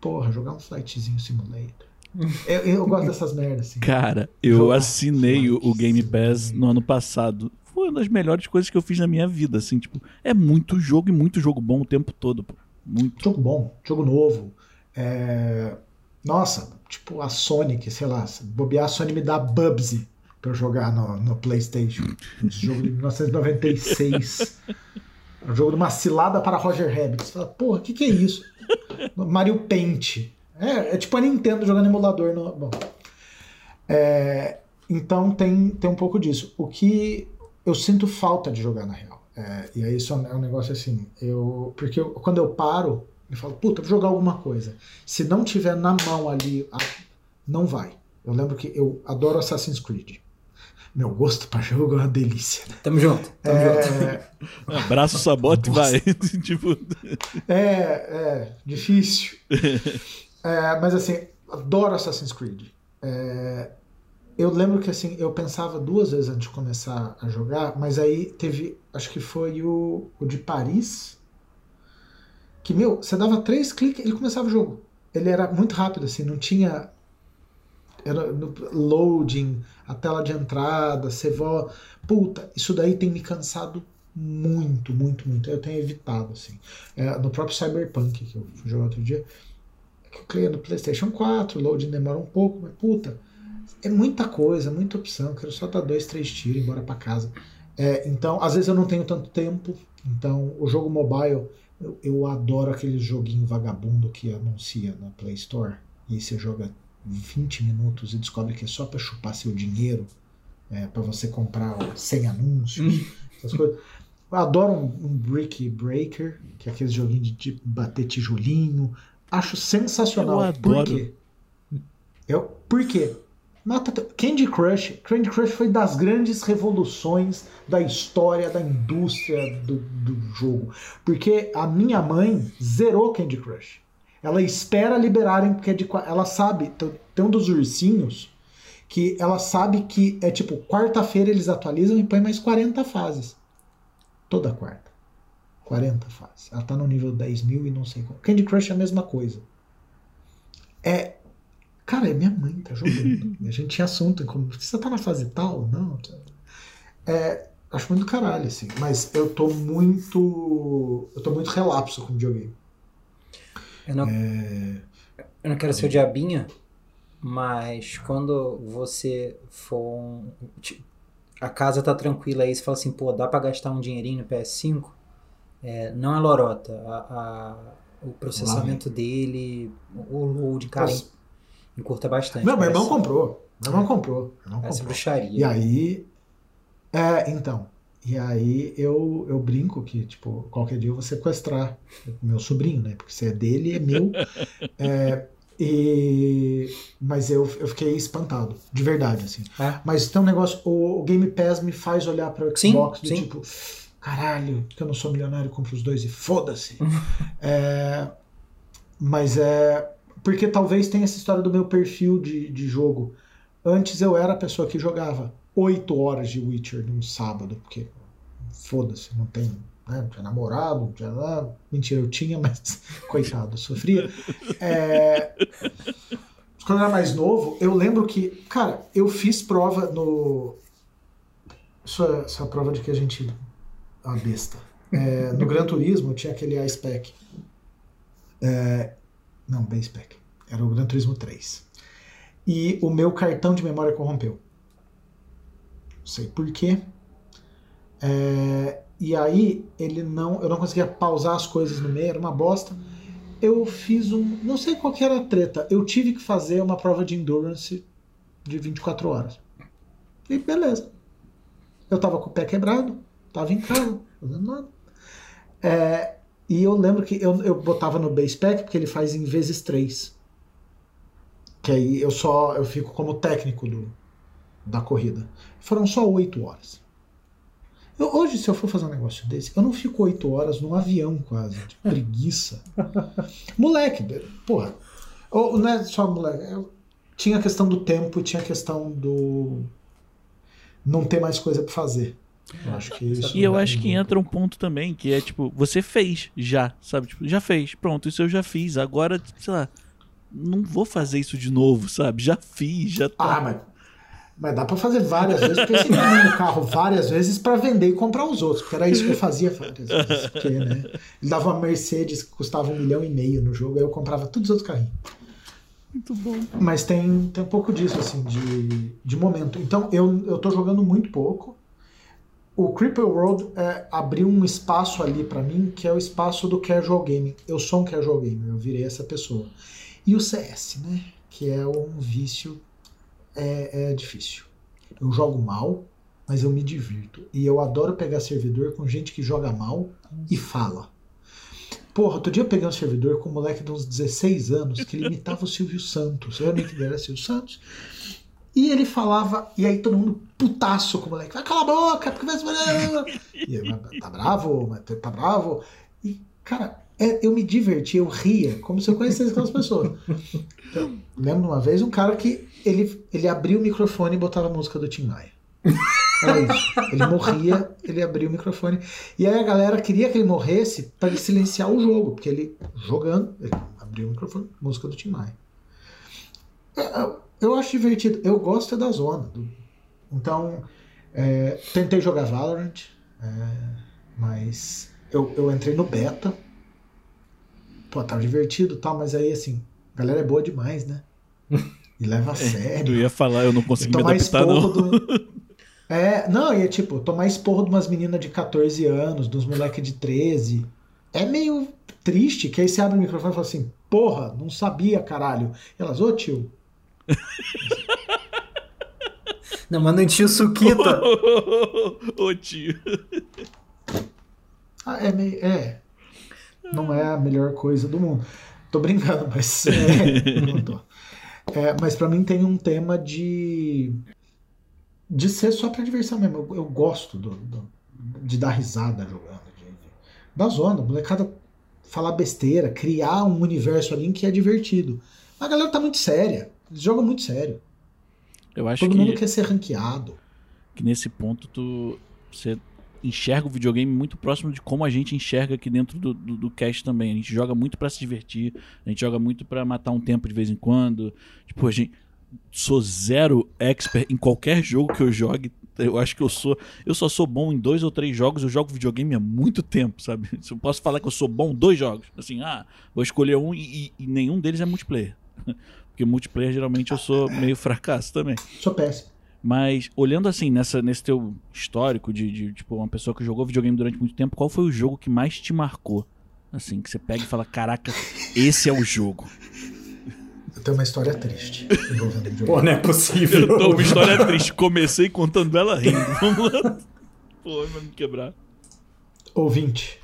Porra, jogar um Flightzinho Simulator. Eu, eu gosto dessas merdas, assim. Cara, eu Jogo- assinei o, o Game. Pass no ano passado. Foi uma das melhores coisas que eu fiz na minha vida, assim, tipo, é muito jogo e muito jogo bom o tempo todo, pô. Muito. Jogo bom, jogo novo. É, Nossa, tipo a Sonic, sei lá, se bobear a Sony me dá Bubsy pra eu jogar no, no Playstation. Esse jogo de 1996. É um jogo de uma cilada para Roger Rabbit. Você fala, porra, o que, que é isso? Mario Paint. É, é tipo a Nintendo jogando emulador no. Bom. É, então tem, tem um pouco disso. O que eu sinto falta de jogar na real. É, e aí isso é um é negócio assim. Eu, porque eu- quando eu paro, eu falo, puta, vou jogar alguma coisa. Se não tiver na mão ali, não vai. Eu lembro que eu adoro Assassin's Creed. Meu gosto pra jogo é uma delícia. Tamo junto, tamo junto. É, Abraço, sabote, vai. tipo, é, é difícil. É, mas assim, adoro Assassin's Creed. É, eu lembro que assim, eu pensava duas vezes antes de começar a jogar, mas aí teve, acho que foi o, o de Paris, que, meu, você dava três cliques ele começava o jogo. Ele era muito rápido, assim, não tinha era no loading, a tela de entrada, você volta. Puta, isso daí tem me cansado muito, muito, muito. Eu tenho evitado, assim. É, no próprio Cyberpunk, que eu jogar outro dia, que eu criei no PlayStation 4, o loading demora um pouco, mas puta, é muita coisa, muita opção. Eu quero só dar dois, três tiros e ir pra casa. É, então, às vezes eu não tenho tanto tempo. Então, o jogo mobile, eu, eu adoro aquele joguinho vagabundo que anuncia na Play Store. E aí você joga 20 minutos e descobre que é só pra chupar seu dinheiro, é, para você comprar sem anúncios, essas coisas. Eu adoro um, um Brick Breaker, que é aquele joguinho de, de bater tijolinho. Acho sensacional. Eu adoro. Por quê? Eu, por quê? Teu- Candy Crush. Candy Crush foi das grandes revoluções da história da indústria do, do jogo. Porque a minha mãe zerou Candy Crush. Ela espera liberarem, porque é qua- ela sabe. Tem um dos ursinhos que ela sabe que é tipo, quarta-feira eles atualizam e põe mais 40 fases. Toda quarta. 40 fases. Ela tá no nível 10 mil e não sei qual. Candy Crush é a mesma coisa. É. Cara, é minha mãe tá jogando. A gente tinha assunto em como. Você tá na fase tal? Não. É. Acho muito caralho, assim. Mas eu tô muito. Eu tô muito relapso com videogame. Eu não, É, eu não quero ser o diabinha, mas quando você for. um- a casa tá tranquila aí, você fala assim, pô, dá pra gastar um dinheirinho no PS5? É, não é lorota. A- a- o processamento dele, o load, cara, Nossa. Encurta bastante. Não, meu parece- irmão comprou. Meu irmão comprou. Meu irmão comprou. bruxaria. E aí. É, então. E aí eu, eu brinco que, tipo, qualquer dia eu vou sequestrar meu sobrinho, né? Porque se é dele, é meu. É, e, mas eu, eu fiquei espantado, de verdade, assim. É. Mas tem um negócio, o, o Game Pass me faz olhar para o Sim, Xbox do sim. tipo, caralho, que eu não sou milionário, compro os dois e foda-se. É, mas é. Porque talvez tenha essa história do meu perfil de, de jogo. Antes eu era a pessoa que jogava 8 horas de Witcher num sábado, porque foda-se, não tem. Né? Não tinha namorado, não tinha nada. Mentira, eu tinha, mas coitado, sofria. É, quando eu era mais novo, eu lembro que, cara, eu fiz prova no. Isso é, a prova de que a gente. uma besta. É, no Gran Turismo tinha aquele Ice Pack. É, não, Base Pack. Era o Gran Turismo 3. E o meu cartão de memória corrompeu. Não sei por quê. É, e aí ele não, eu não conseguia pausar as coisas no meio, era uma bosta. Eu fiz um, não sei qual que era a treta. Eu tive que fazer uma prova de endurance de 24 horas. E beleza. Eu tava com o pé quebrado, tava em casa, fazendo nada. É, e eu lembro que eu, eu botava no base pack porque ele faz em vezes 3. Que aí eu só eu fico como técnico do, da corrida. Foram só 8 horas. Eu- hoje, se eu for fazer um negócio desse, eu não fico 8 horas num avião quase, de preguiça. moleque, porra. Ou, não é só moleque. eu- tinha a questão do tempo e tinha a questão do. não ter mais coisa pra fazer. Eu acho que isso. E eu acho que entra um ponto também, que é tipo, você fez já, sabe? Tipo, já fez, pronto, isso eu já fiz. Agora, sei lá, não vou fazer isso de novo, sabe? Já fiz, já tá. Ah, mas, mas dá pra fazer várias vezes, porque você no carro várias vezes pra vender e comprar os outros, porque era isso que eu fazia várias vezes. Porque, né? Ele dava uma Mercedes que custava um milhão e meio no jogo, aí eu comprava todos os outros carrinhos. Muito bom. Mas tem, tem um pouco disso, assim, de, de momento. Então, eu, eu tô jogando muito pouco. O Creeper World é, abriu um espaço ali pra mim, que é o espaço do casual gaming. Eu sou um casual gamer, eu virei essa pessoa. E o CS, né? Que é um vício, é, é difícil. Eu jogo mal, mas eu me divirto. E eu adoro pegar servidor com gente que joga mal e fala. Porra, outro dia eu peguei um servidor com um moleque de uns 16 anos que ele imitava o Silvio Santos. Eu nem que era Silvio Santos. E ele falava, e aí todo mundo putaço com o moleque. Vai cala a boca, porque vai. E tá bravo, mas tá bravo. E, cara, é, eu me diverti, eu ria, como se eu conhecesse aquelas pessoas. Então, lembro uma vez um cara que ele, ele abria o microfone e botava a música do Tim Maia. Era isso. Ele morria, ele abria o microfone. E aí a galera queria que ele morresse para ele silenciar o jogo, porque ele, jogando, ele abriu o microfone, música do Tim Maia. Eu, eu acho divertido. Eu gosto é da zona. Do, então, é, tentei jogar Valorant, é, mas eu, eu entrei no beta. Pô, tava divertido e tal, mas aí assim, a galera é boa demais, né? E leva a sério. Eu ia falar, eu não consegui me adaptar, não. Do... É, não, e é tipo, tomar esporro de umas meninas de 14 anos, dos moleques de 13. É meio triste, que aí você abre o microfone e fala assim, porra, não sabia, caralho. E elas, ô tio. Não, manda um tio Suquita. Ô tio. Ah, é meio. É. Não é a melhor coisa do mundo. Tô brincando, mas. É, não tô. É, mas para mim tem um tema de de ser só para diversão mesmo. Eu, eu gosto do, do, de dar risada jogando, de, de, da zona, molecada falar besteira, criar um universo ali que é divertido. A galera tá muito séria, jogam muito sério. Eu acho Todo que, mundo quer ser ranqueado. que nesse ponto tu você enxerga o videogame muito próximo de como a gente enxerga aqui dentro do, do, do cast também. A gente joga muito para se divertir, a gente joga muito para matar um tempo de vez em quando. Tipo, a gente sou zero expert em qualquer jogo que eu jogue. Eu acho que eu sou. Eu só sou bom em dois ou três jogos. Eu jogo videogame há muito tempo, sabe? Eu posso falar que eu sou bom em dois jogos. Assim, ah, vou escolher um e, e nenhum deles é multiplayer. Porque multiplayer geralmente eu sou meio fracasso também. Sou péssimo. Mas olhando assim nessa, nesse teu histórico de, de, tipo uma pessoa que jogou videogame durante muito tempo, qual foi o jogo que mais te marcou? Assim, que você pega e fala, caraca, esse é o jogo. Eu tenho uma história triste envolvendo videogame. Pô, não é possível. Eu tô uma história triste. Comecei contando ela rindo. Vamos lá. Pô, vai me quebrar. Ouvinte,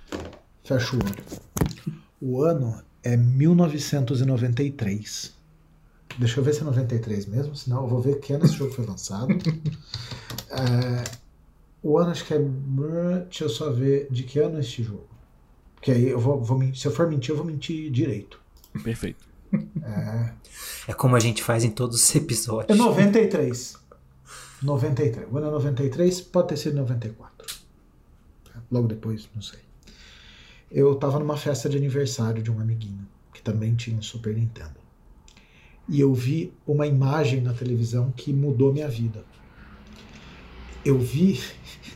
fecha o olho. O ano é 1993. Deixa eu ver se é 93 mesmo, senão eu vou ver que ano esse jogo foi lançado. É, o ano acho que é. Deixa eu só ver de que ano é este jogo. Porque aí eu vou, vou se eu for mentir, eu vou mentir direito. Perfeito. É, É como a gente faz em todos os é episódios. 93. 93. O ano é 93, pode ter sido 94. Logo depois, não sei. Eu tava numa festa de aniversário de um amiguinho que também tinha um Super Nintendo. E eu vi uma imagem na televisão que mudou minha vida. Eu vi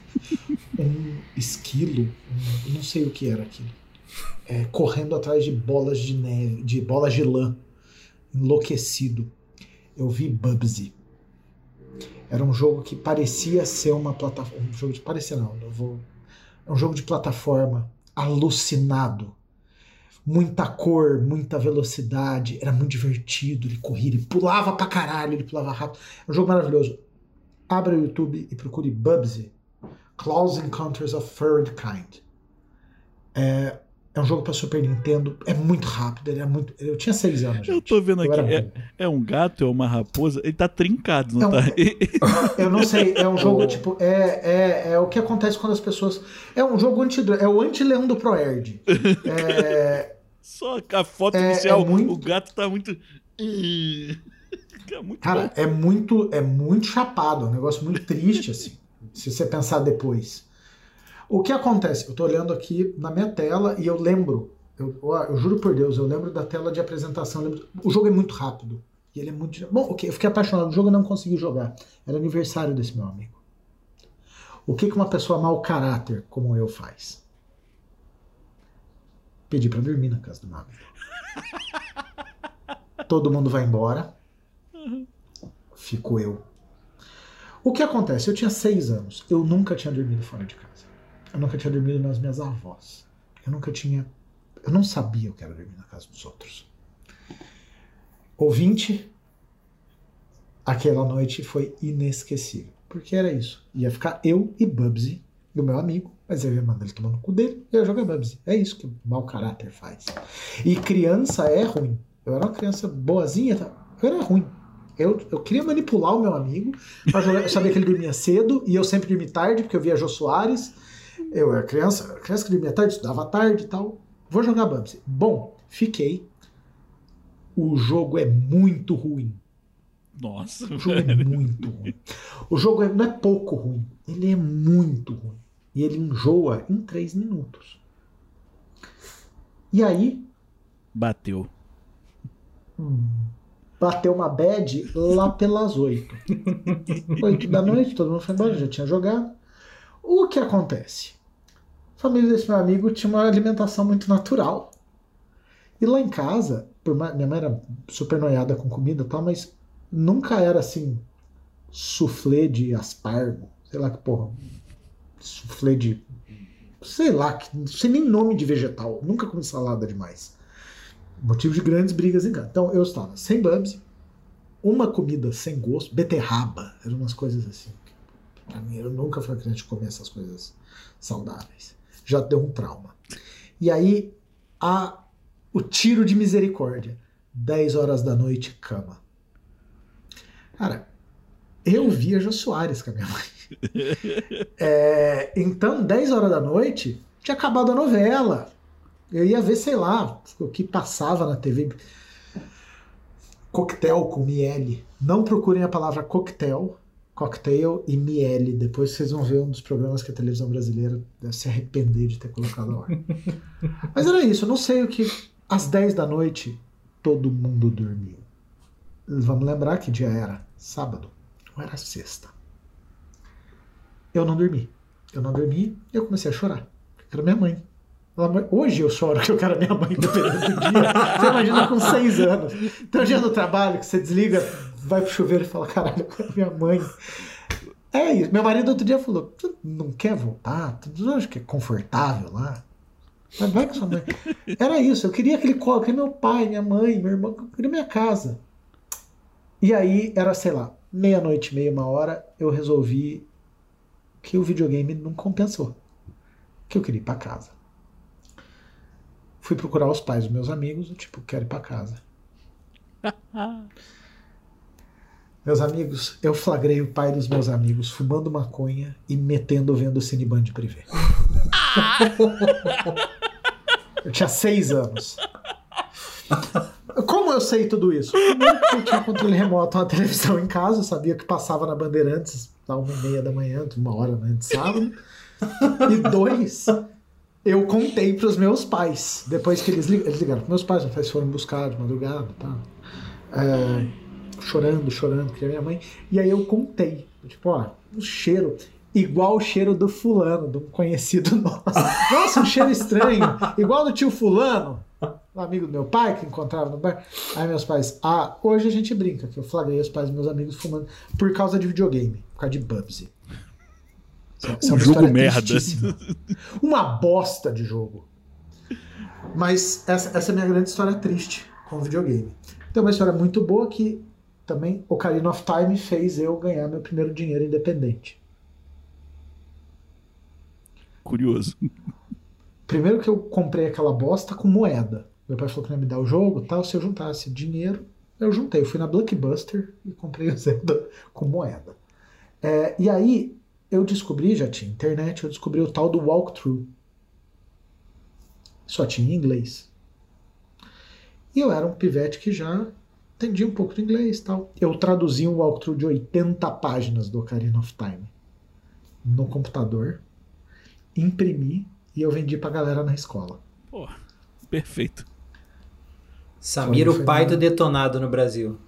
um esquilo, um- não sei o que era aquilo, é, correndo atrás de bolas de neve, de bolas de lã, enlouquecido. Eu vi Bubsy. Era um jogo que parecia ser uma plataforma. Um jogo de. Parecia não, eu vou. É um jogo de plataforma alucinado. Muita cor, muita velocidade. Era muito divertido. Ele corria, ele pulava pra caralho, ele pulava rápido. É um jogo maravilhoso. Abra o YouTube e procure Bubsy. Close Encounters of Third Kind. É, é um jogo pra Super Nintendo. É muito rápido. Ele é muito. Eu tinha seis anos. Eu gente. tô vendo Eu aqui. É, é um gato, é uma raposa. Ele tá trincado, não É um- tá? Eu não sei, é um jogo tipo. É, é, é o que acontece quando as pessoas. É um jogo anti. É o anti-leão do Proerd. É, Só a foto É- inicial, é muito- o gato tá muito. É muito cara, bom. é muito, é muito chapado, é um negócio muito triste, assim. se você pensar depois. O que acontece? Eu tô olhando aqui na minha tela e eu lembro Eu, eu, juro por Deus, eu lembro da tela de apresentação. Lembro, o jogo é muito rápido. E ele é muito. Bom, ok, eu fiquei apaixonado. O jogo eu não consegui jogar. Era aniversário desse meu amigo. O que, que uma pessoa mau caráter como eu faz? Pedi para dormir na casa do meu amigo. Todo mundo vai embora. Fico eu. O que acontece? Eu tinha seis anos. Eu nunca tinha dormido fora de casa. Eu nunca tinha dormido nas minhas avós. Eu nunca tinha. Eu não sabia o que era dormir na casa dos outros. Ouvinte, aquela noite foi inesquecível. Porque era isso. Ia ficar eu e Bubsy, o meu amigo, mas eu ia mandar ele tomar no cu dele e eu ia jogar Bubsy. É isso que o mau caráter faz. E criança é ruim. Eu era uma criança boazinha, tá? eu era ruim. Eu, eu queria manipular o meu amigo jogar. Eu sabia que ele dormia cedo e eu sempre dormi tarde, porque eu via Jô Soares. Eu era criança, criança que dormia tarde, estudava tarde e tal. Vou jogar Bubsy. Bom, fiquei. O jogo é muito ruim. Nossa, o jogo velho. é muito ruim. O jogo é, não é pouco ruim, ele é muito ruim. E ele enjoa em três minutos. E aí. Bateu. Bateu uma bad lá pelas oito. Oito da noite, todo mundo foi embora, já tinha jogado. O que acontece? A família desse meu amigo tinha uma alimentação muito natural. E lá em casa, por minha mãe era super noiada com comida e tal, mas nunca era assim, soufflé de aspargo, sei lá que porra, soufflé de, sei lá, que, sei nem nome de vegetal, nunca comi salada demais. Motivo de grandes brigas em casa. Então eu estava sem Bubsy, uma comida sem gosto, beterraba, eram umas coisas assim. Pra mim, eu nunca fui crente de comer essas coisas saudáveis. Já deu um trauma. E aí, a, o tiro de misericórdia. 10 horas da noite, cama. Cara, eu via Jô Soares com a minha mãe. É, então, 10 horas da noite, tinha acabado a novela. Eu ia ver, sei lá, o que passava na TV. Coquetel com miele. Não procurem a palavra coquetel, cocktail e miele. Depois vocês vão ver um dos programas que a televisão brasileira deve se arrepender de ter colocado a hora. Mas era isso, eu não sei o que. Às 10 da noite, todo mundo dormiu. Vamos lembrar que dia era? Sábado. Ou era sexta. Eu não dormi. Eu não dormi e eu comecei a chorar. Era minha mãe. Hoje eu choro que eu quero minha mãe dependendo do dia. Você imagina com seis anos. Então, dia no trabalho, que você desliga, vai pro chuveiro e fala: caralho, eu quero minha mãe. É isso. Meu marido outro dia falou: tu não quer voltar? Tu acha que é confortável lá? Mas vai com sua mãe. Era isso. Eu queria aquele colo, eu queria meu pai, minha mãe, meu irmão, eu queria minha casa. E aí era, sei lá, meia-noite, meia, uma hora, eu resolvi que o videogame não compensou. Que eu queria ir pra casa. Fui procurar os pais dos meus amigos, tipo, quero ir pra casa. meus amigos, eu flagrei o pai dos meus amigos fumando maconha e metendo vendo o Cineband privê. eu tinha seis anos. Como eu sei tudo isso? Eu tinha controle remoto, uma televisão em casa, eu sabia que passava na Bandeirantes, lá uma e meia da manhã, uma hora né, de sábado. E dois, eu contei para os meus pais. Depois que eles, lig eles ligaram para meus pais, meus pais foram buscar de madrugada, tá? É, chorando, chorando, porque a minha mãe. E aí eu contei, tipo, ó, o cheiro igual o cheiro do fulano, um conhecido nosso. Nossa, um cheiro estranho, igual do tio fulano, um amigo do meu pai que encontrava no bar. Aí meus pais, ah, hoje a gente brinca, que eu flagrei os pais dos meus amigos fumando por causa de videogame, por causa de Bubsy. Isso é um jogo merda. Uma bosta de jogo. Mas essa, essa é a minha grande história triste com o videogame. Tem uma história muito boa que também Ocarina of Time fez eu ganhar meu primeiro dinheiro independente. Curioso. Primeiro que eu comprei aquela bosta com moeda. Meu pai falou que ia me dar o jogo tal. Se eu juntasse dinheiro, eu juntei. Eu fui na Blockbuster e comprei o Zelda com moeda. É, e aí eu descobri, já tinha internet, eu descobri o tal do walkthrough. Só tinha inglês. E eu era um pivete que já entendia um pouco de inglês tal. Eu traduzi um walkthrough de 80 páginas do Ocarina of Time no computador, imprimi e eu vendi pra galera na escola. Porra. Perfeito. Samir, o pai do detonado no Brasil.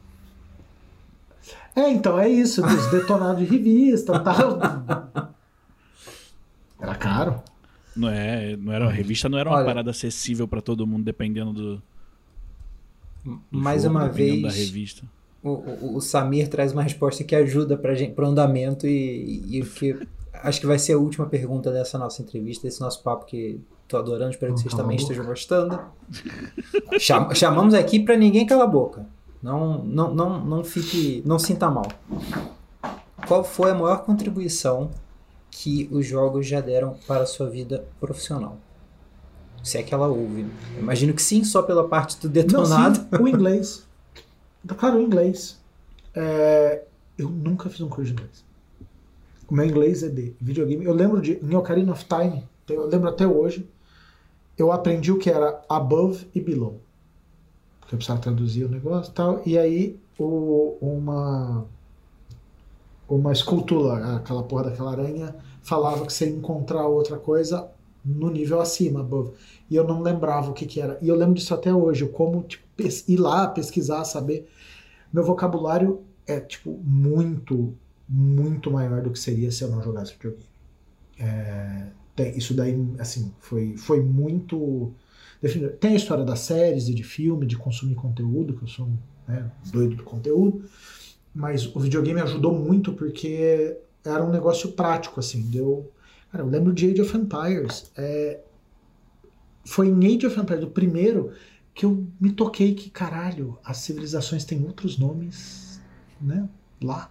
É, então, é isso, dos detonados de revista e tal. Era caro. Não é, não era, a revista não era uma Olha- parada acessível pra todo mundo, dependendo do. do Mais jogo, uma vez, da revista. o, o- o Samir traz uma resposta que ajuda para o andamento e, e o que acho que vai ser a última pergunta dessa nossa entrevista, desse nosso papo que tô adorando, espero que vocês também estejam gostando. Cham- chamamos aqui para ninguém calar a boca. Não, não, não, não fique, não sinta mal. Qual foi a maior contribuição que os jogos já deram para a sua vida profissional? Se é que ela houve. né? Eu Imagino que sim, só pela parte do Não, detonado. sim, o inglês. Claro, o inglês. É, eu nunca fiz um curso de inglês. O meu inglês é de videogame. Eu lembro de em Ocarina of Time, eu lembro até hoje, eu aprendi o que era above e below. Porque eu precisava traduzir o negócio e tal. E aí, o- uma, uma escultura, aquela porra daquela aranha, falava que você ia encontrar outra coisa no nível acima, above. E eu não lembrava o que, que era. E eu lembro disso até hoje, como tipo, ir lá, pesquisar, saber. Meu vocabulário é tipo muito, muito maior do que seria se eu não jogasse videogame. É, tem- isso daí, assim, foi, foi muito. Tem a história das séries e de filme, de consumir conteúdo, que eu sou né, doido do conteúdo, mas o videogame ajudou muito porque era um negócio prático, assim. Deu, cara, eu lembro de Age of Empires. É, foi em Age of Empires, o primeiro, que eu me toquei que, caralho, as civilizações têm outros nomes, né? Lá.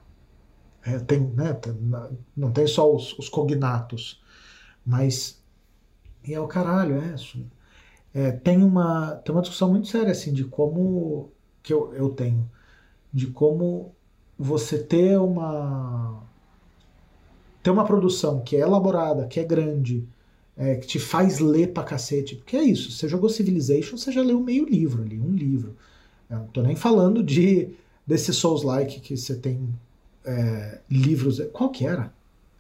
É, tem, né? tem- não tem só os, os cognatos, mas. E é o caralho, é isso. É, tem, uma, tem uma discussão muito séria, assim, de como. que eu, eu tenho. De como você ter uma. ter uma produção que é elaborada, que é grande, é, que te faz ler pra cacete. Porque é isso, você jogou Civilization, você já leu meio livro ali, um livro. Eu não tô nem falando de desse Souls-like que você tem é, livros. Qual que era?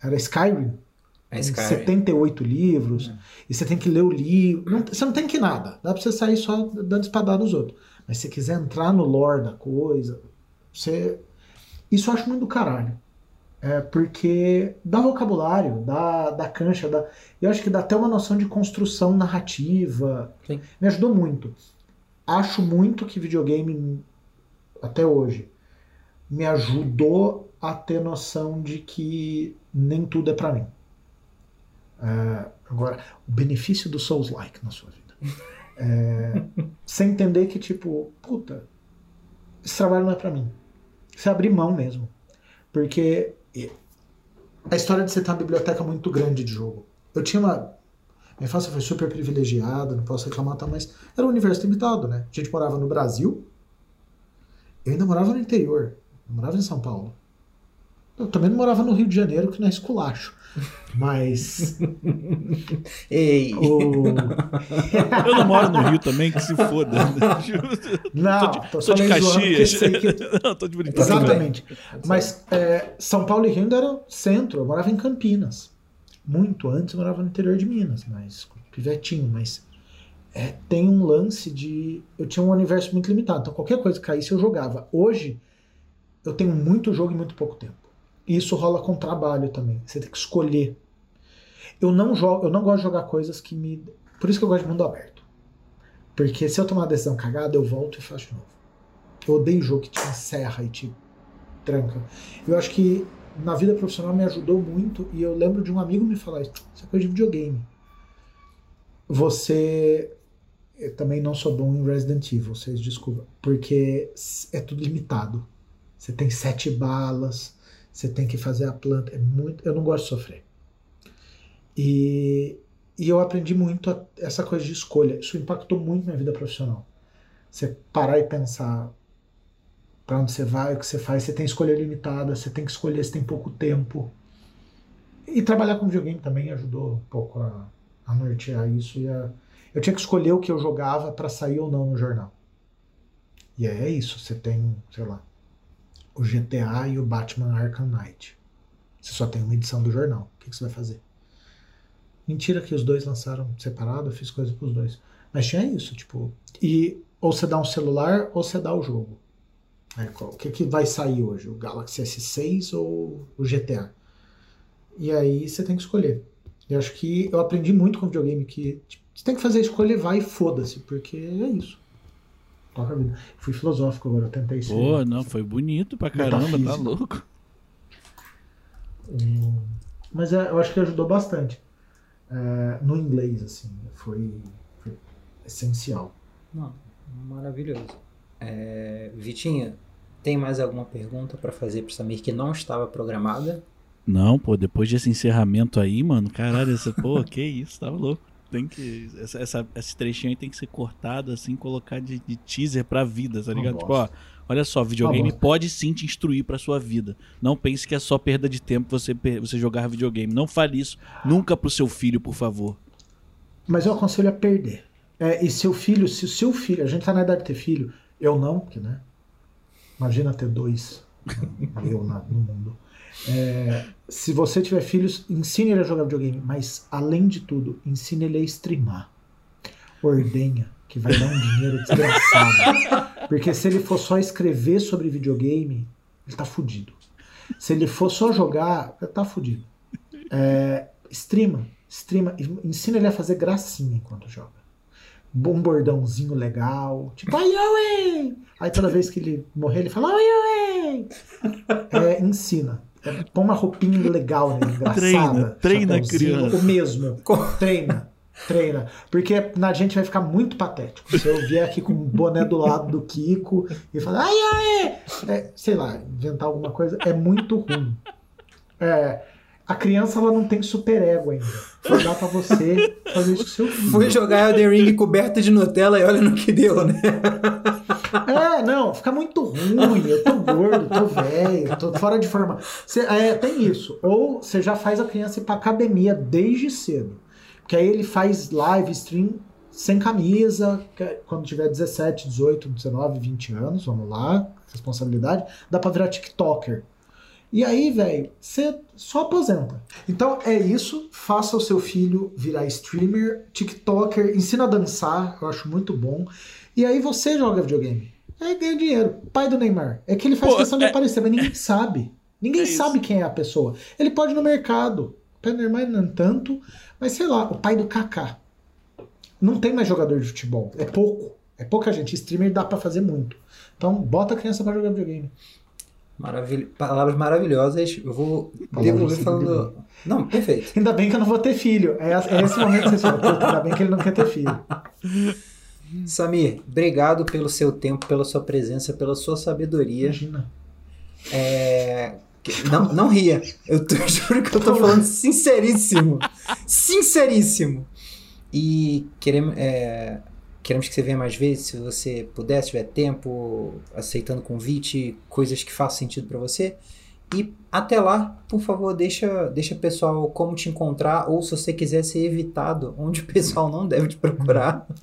Era Skyrim. É Tem Skyrim. 78 livros, e você tem que ler o livro. Não- você não tem que nada, dá pra você sair só dando espadada nos outros. Mas se você quiser entrar no lore da coisa, você. Isso eu acho muito do caralho. É porque dá vocabulário, dá, dá cancha, dá. Eu acho que dá até uma noção de construção narrativa. Sim. Me ajudou muito. Acho muito que videogame, até hoje, me ajudou a ter noção de que nem tudo é pra mim. É, agora, o benefício do Souls-like na sua vida. É, você entender que, tipo, puta, esse trabalho não é pra mim. Você abrir mão mesmo. Porque a história de você ter uma biblioteca muito grande de jogo. Eu tinha uma. Minha infância foi super privilegiada, não posso reclamar, tá, mas era um universo limitado, né? A gente morava no Brasil, eu ainda morava no interior, eu morava em São Paulo. Eu também não morava no Rio de Janeiro, que não é esculacho. Mas. Ei! o... Eu não moro no Rio também, que se foda. Não, tô de, tô só tô de meio zoando, porque Caxias. que- Não, tô de brincando. Exatamente. Mas é, São Paulo e Rio ainda era centro, eu morava em Campinas. Muito antes eu morava no interior de Minas, mas pivetinho, mas é, tem um lance de. Eu tinha um universo muito limitado, então qualquer coisa que caísse eu jogava. Hoje eu tenho muito jogo em muito pouco tempo. E isso rola com trabalho também. Você tem que escolher. Eu não jogo, eu não gosto de jogar coisas que me. Por isso que eu gosto de mundo aberto. Porque se eu tomar uma decisão cagada, eu volto e faço de novo. Eu odeio jogo que te encerra e te tranca. Eu acho que na vida profissional me ajudou muito e eu lembro de um amigo me falar isso. Isso é coisa de videogame. Você. Eu também não sou bom em Resident Evil, vocês desculpem. Porque é tudo limitado. Você tem sete balas, você tem que fazer a planta. É muito. Eu não gosto de sofrer. E, e eu aprendi muito a- essa coisa de escolha. Isso impactou muito minha vida profissional. Você parar e pensar para onde você vai, o que você faz, você tem escolha limitada, você tem que escolher, você tem pouco tempo. E trabalhar com videogame também ajudou um pouco a, a nortear isso. E a- eu tinha que escolher o que eu jogava para sair ou não no jornal. E é isso, você tem, sei lá, o GTA e o Batman Arkham Knight. Você só tem uma edição do jornal. O que, que você vai fazer? Mentira que os dois lançaram separado, eu fiz coisa pros dois. Mas tinha isso, tipo. E ou você dá um celular ou você dá o jogo. É, o que, que vai sair hoje? O Galaxy S6 ou o GTA? E aí você tem que escolher. Eu acho que eu aprendi muito com videogame que tipo, você tem que fazer a escolha e vai e foda-se, porque é isso. Toca a vida. Fui filosófico agora, eu tentei ser. Pô, não, foi bonito pra caramba, tá louco. Um, Mas é, eu acho que ajudou bastante. É, no inglês, assim, foi, foi essencial. Não, maravilhoso. É, Vitinha, tem mais alguma pergunta pra fazer pro Samir que não estava programada? Não, pô, depois desse encerramento aí, mano, caralho, essa, pô, que isso, tava louco. Tem que. Essa, essa, esse trechinho aí tem que ser cortado, assim, colocar de, de teaser pra vida, tá ligado? Tipo, ó, olha só, videogame bosta. pode sim te instruir pra sua vida. Não pense que é só perda de tempo você, você jogar videogame. Não fale isso nunca pro seu filho, por favor. Mas eu aconselho a perder. É, e seu filho, se o seu filho, a gente tá na idade de ter filho, eu não, né? Imagina ter dois, eu na- no mundo. É, se você tiver filhos, ensine ele a jogar videogame, mas além de tudo, ensine ele a streamar. Ordenha, que vai dar um dinheiro desgraçado. Porque se ele for só escrever sobre videogame, ele tá fudido. Se ele for só jogar, ele tá fudido. É, streama, streama, ensina ele a fazer gracinha enquanto joga. Um bordãozinho legal, tipo, ai, ai, Aí toda vez que ele morrer, ele fala, ai, ai. É, ensina. É, põe uma roupinha legal nele, engraçada. Treina, treina criança. O mesmo. Treina. Treina. Porque na gente vai ficar muito patético. Se eu vier aqui com um boné do lado do Kiko e falar, ai, ai, é, sei lá, inventar alguma coisa, é muito ruim. É, a criança ela não tem super ego ainda. Vai dar pra você fazer isso com seu filho. Fui jogar Elden Ring coberto de Nutella e olha no que deu, né? É, não, fica muito ruim. Eu tô gordo, tô velho, tô fora de forma. Cê- é, tem isso. Ou você já faz a criança ir pra academia desde cedo. Porque aí ele faz live stream sem camisa, é quando tiver 17, 18, 19, 20 anos, vamos lá, responsabilidade, dá pra virar TikToker. E aí, velho, você só aposenta. Então é isso, faça o seu filho virar streamer, TikToker, ensina a dançar, eu acho muito bom. E aí você joga videogame. Aí ganha dinheiro. Pai do Neymar. É que ele faz Pô, questão de é- aparecer, mas ninguém sabe. Ninguém É sabe quem é a pessoa. Ele pode ir no mercado. O pai do Neymar não tanto, mas sei lá, o pai do Kaká. Não tem mais jogador de futebol. É pouco. É pouca gente. Streamer dá pra fazer muito. Então, bota a criança pra jogar videogame. Maravil... Palavras maravilhosas. Eu vou devolver falando. Não, perfeito. Ainda bem que eu não vou ter filho. É, é esse momento que você fala, "Puta, ainda bem que ele não quer ter filho. Samir, obrigado pelo seu tempo, pela sua presença, pela sua sabedoria. Imagina. É, Não, não ria. Eu tô, juro que eu tô falando sinceríssimo. Sinceríssimo. E queremos, é, queremos que você venha mais vezes, se você puder, se tiver tempo, aceitando convite, coisas que façam sentido pra você. E até lá, por favor, deixa, deixa pessoal como te encontrar, ou se você quiser ser evitado, onde o pessoal não deve te procurar.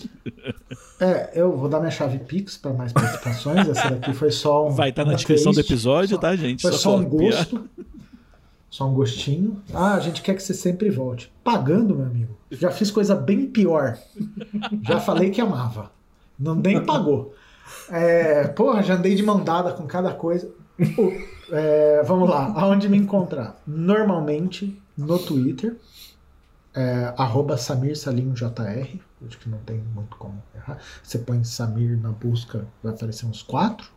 É, eu vou dar minha chave Pix para mais participações. Essa daqui foi só um. Vai estar na um descrição do episódio, tá, gente? Foi só um copiar. gosto. Só um gostinho. Ah, a gente quer que você sempre volte. Pagando, meu amigo. Já fiz coisa bem pior. Já falei que amava. Não nem pagou. É, porra, já andei de mão dada com cada coisa. É, vamos lá, aonde me encontrar? Normalmente no Twitter, é, arroba Samir Salim JR. Acho que não tem muito como errar. Você põe Samir na busca, vai aparecer uns quatro.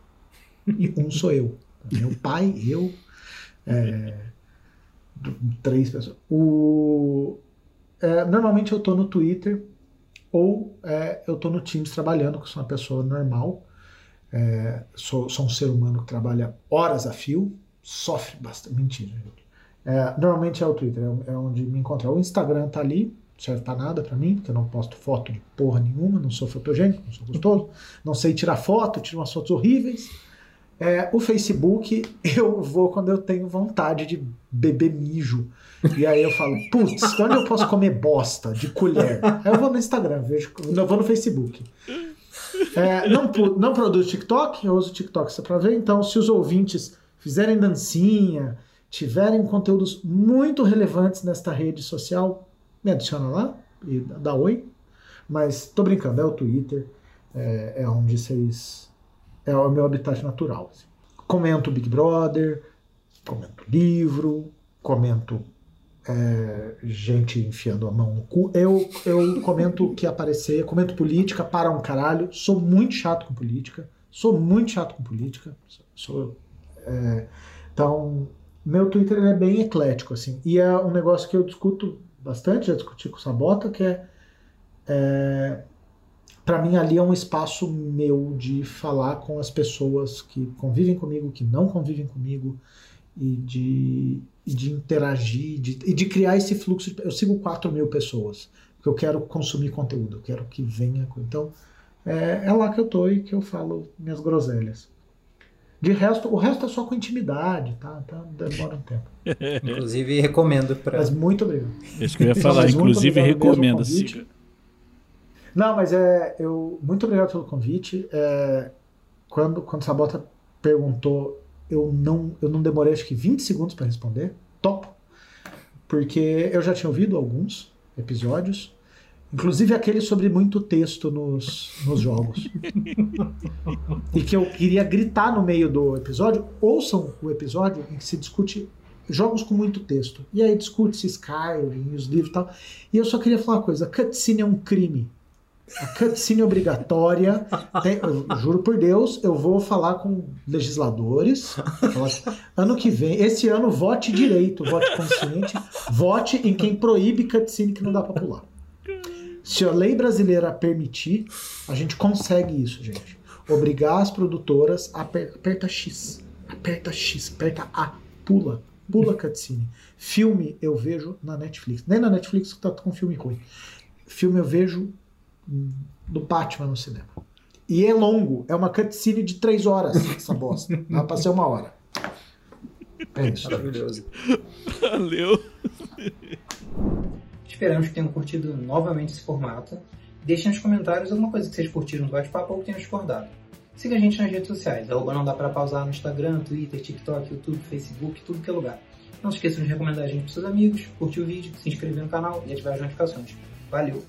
E um sou eu. Meu pai, eu. é, três pessoas. O, é, normalmente eu tô no Twitter ou é, eu tô no Teams trabalhando, que sou uma pessoa normal. É, sou, sou um ser humano que trabalha horas a fio, sofre bastante. Mentira, gente. É, normalmente é o Twitter, é, é onde me encontrar. O Instagram tá ali, serve pra nada pra mim, porque eu não posto foto de porra nenhuma, não sou fotogênico, não sou gostoso, não sei tirar foto, tiro umas fotos horríveis. É, o Facebook, eu vou quando eu tenho vontade de beber mijo. E aí eu falo, putz, onde eu posso comer bosta de colher? Aí eu vou no Instagram, vejo, eu vou no Facebook. É, não, não produzo TikTok, eu uso TikTok só pra ver. Então, se os ouvintes fizerem dancinha, tiverem conteúdos muito relevantes nesta rede social, me adiciona lá e dá oi. Mas tô brincando, é o Twitter, é, é onde vocês. É o meu habitat natural. assim. Comento Big Brother, comento livro, comento é, gente enfiando a mão no cu. Eu, eu comento o que aparecer, comento política para um caralho. Sou muito chato com política. Sou muito chato com política. Sou, é, então, meu Twitter é bem eclético, assim. E é um negócio que eu discuto bastante, já discuti com o Sabota, que é, é para mim ali é um espaço meu de falar com as pessoas que convivem comigo, que não convivem comigo, e de, e de interagir de, e de criar esse fluxo. Eu sigo 4 mil pessoas, porque eu quero consumir conteúdo, eu quero que venha. Então, é, é lá que eu tô e que eu falo minhas groselhas. De resto, o resto é só com intimidade, tá? Então demora um tempo. Inclusive, recomendo para. Mas muito obrigado. Isso que eu ia falar, Mas inclusive convite. siga. Não, mas é. Eu, muito obrigado pelo convite. É, quando, quando Sabota perguntou, eu não, eu não demorei acho que 20 segundos para responder. Top. Porque eu já tinha ouvido alguns episódios. Inclusive aquele sobre muito texto nos, nos jogos. e que eu queria gritar no meio do episódio. Ouçam o episódio em que se discute jogos com muito texto. E aí discute-se Skyrim, os livros e tal. E eu só queria falar uma coisa: cutscene é um crime. A cutscene obrigatória. tem- juro por Deus, eu vou falar com legisladores. falar ano que vem, esse ano, vote direito, vote consciente, vote em quem proíbe cutscene que não dá pra pular. Se a lei brasileira permitir, a gente consegue isso, gente. Obrigar as produtoras a aper- aperta X, aperta X, aperta A, pula, pula cutscene. Filme eu vejo na Netflix. Nem na Netflix que tá com filme ruim. Filme eu vejo do Batman no cinema. E é longo, é uma cutscene de três horas, essa bosta. Dá pra ser uma hora. É isso. Maravilhoso. Valeu. Esperamos que tenham curtido novamente esse formato. Deixem nos comentários alguma coisa que vocês curtiram do bate-papo ou que tenham discordado. Siga a gente nas redes sociais, arroba não dá pra pausar no Instagram, Twitter, TikTok, YouTube, Facebook, tudo que é lugar. Não se esqueçam de recomendar a gente para seus amigos, curtir o vídeo, se inscrever no canal e ativar as notificações. Valeu!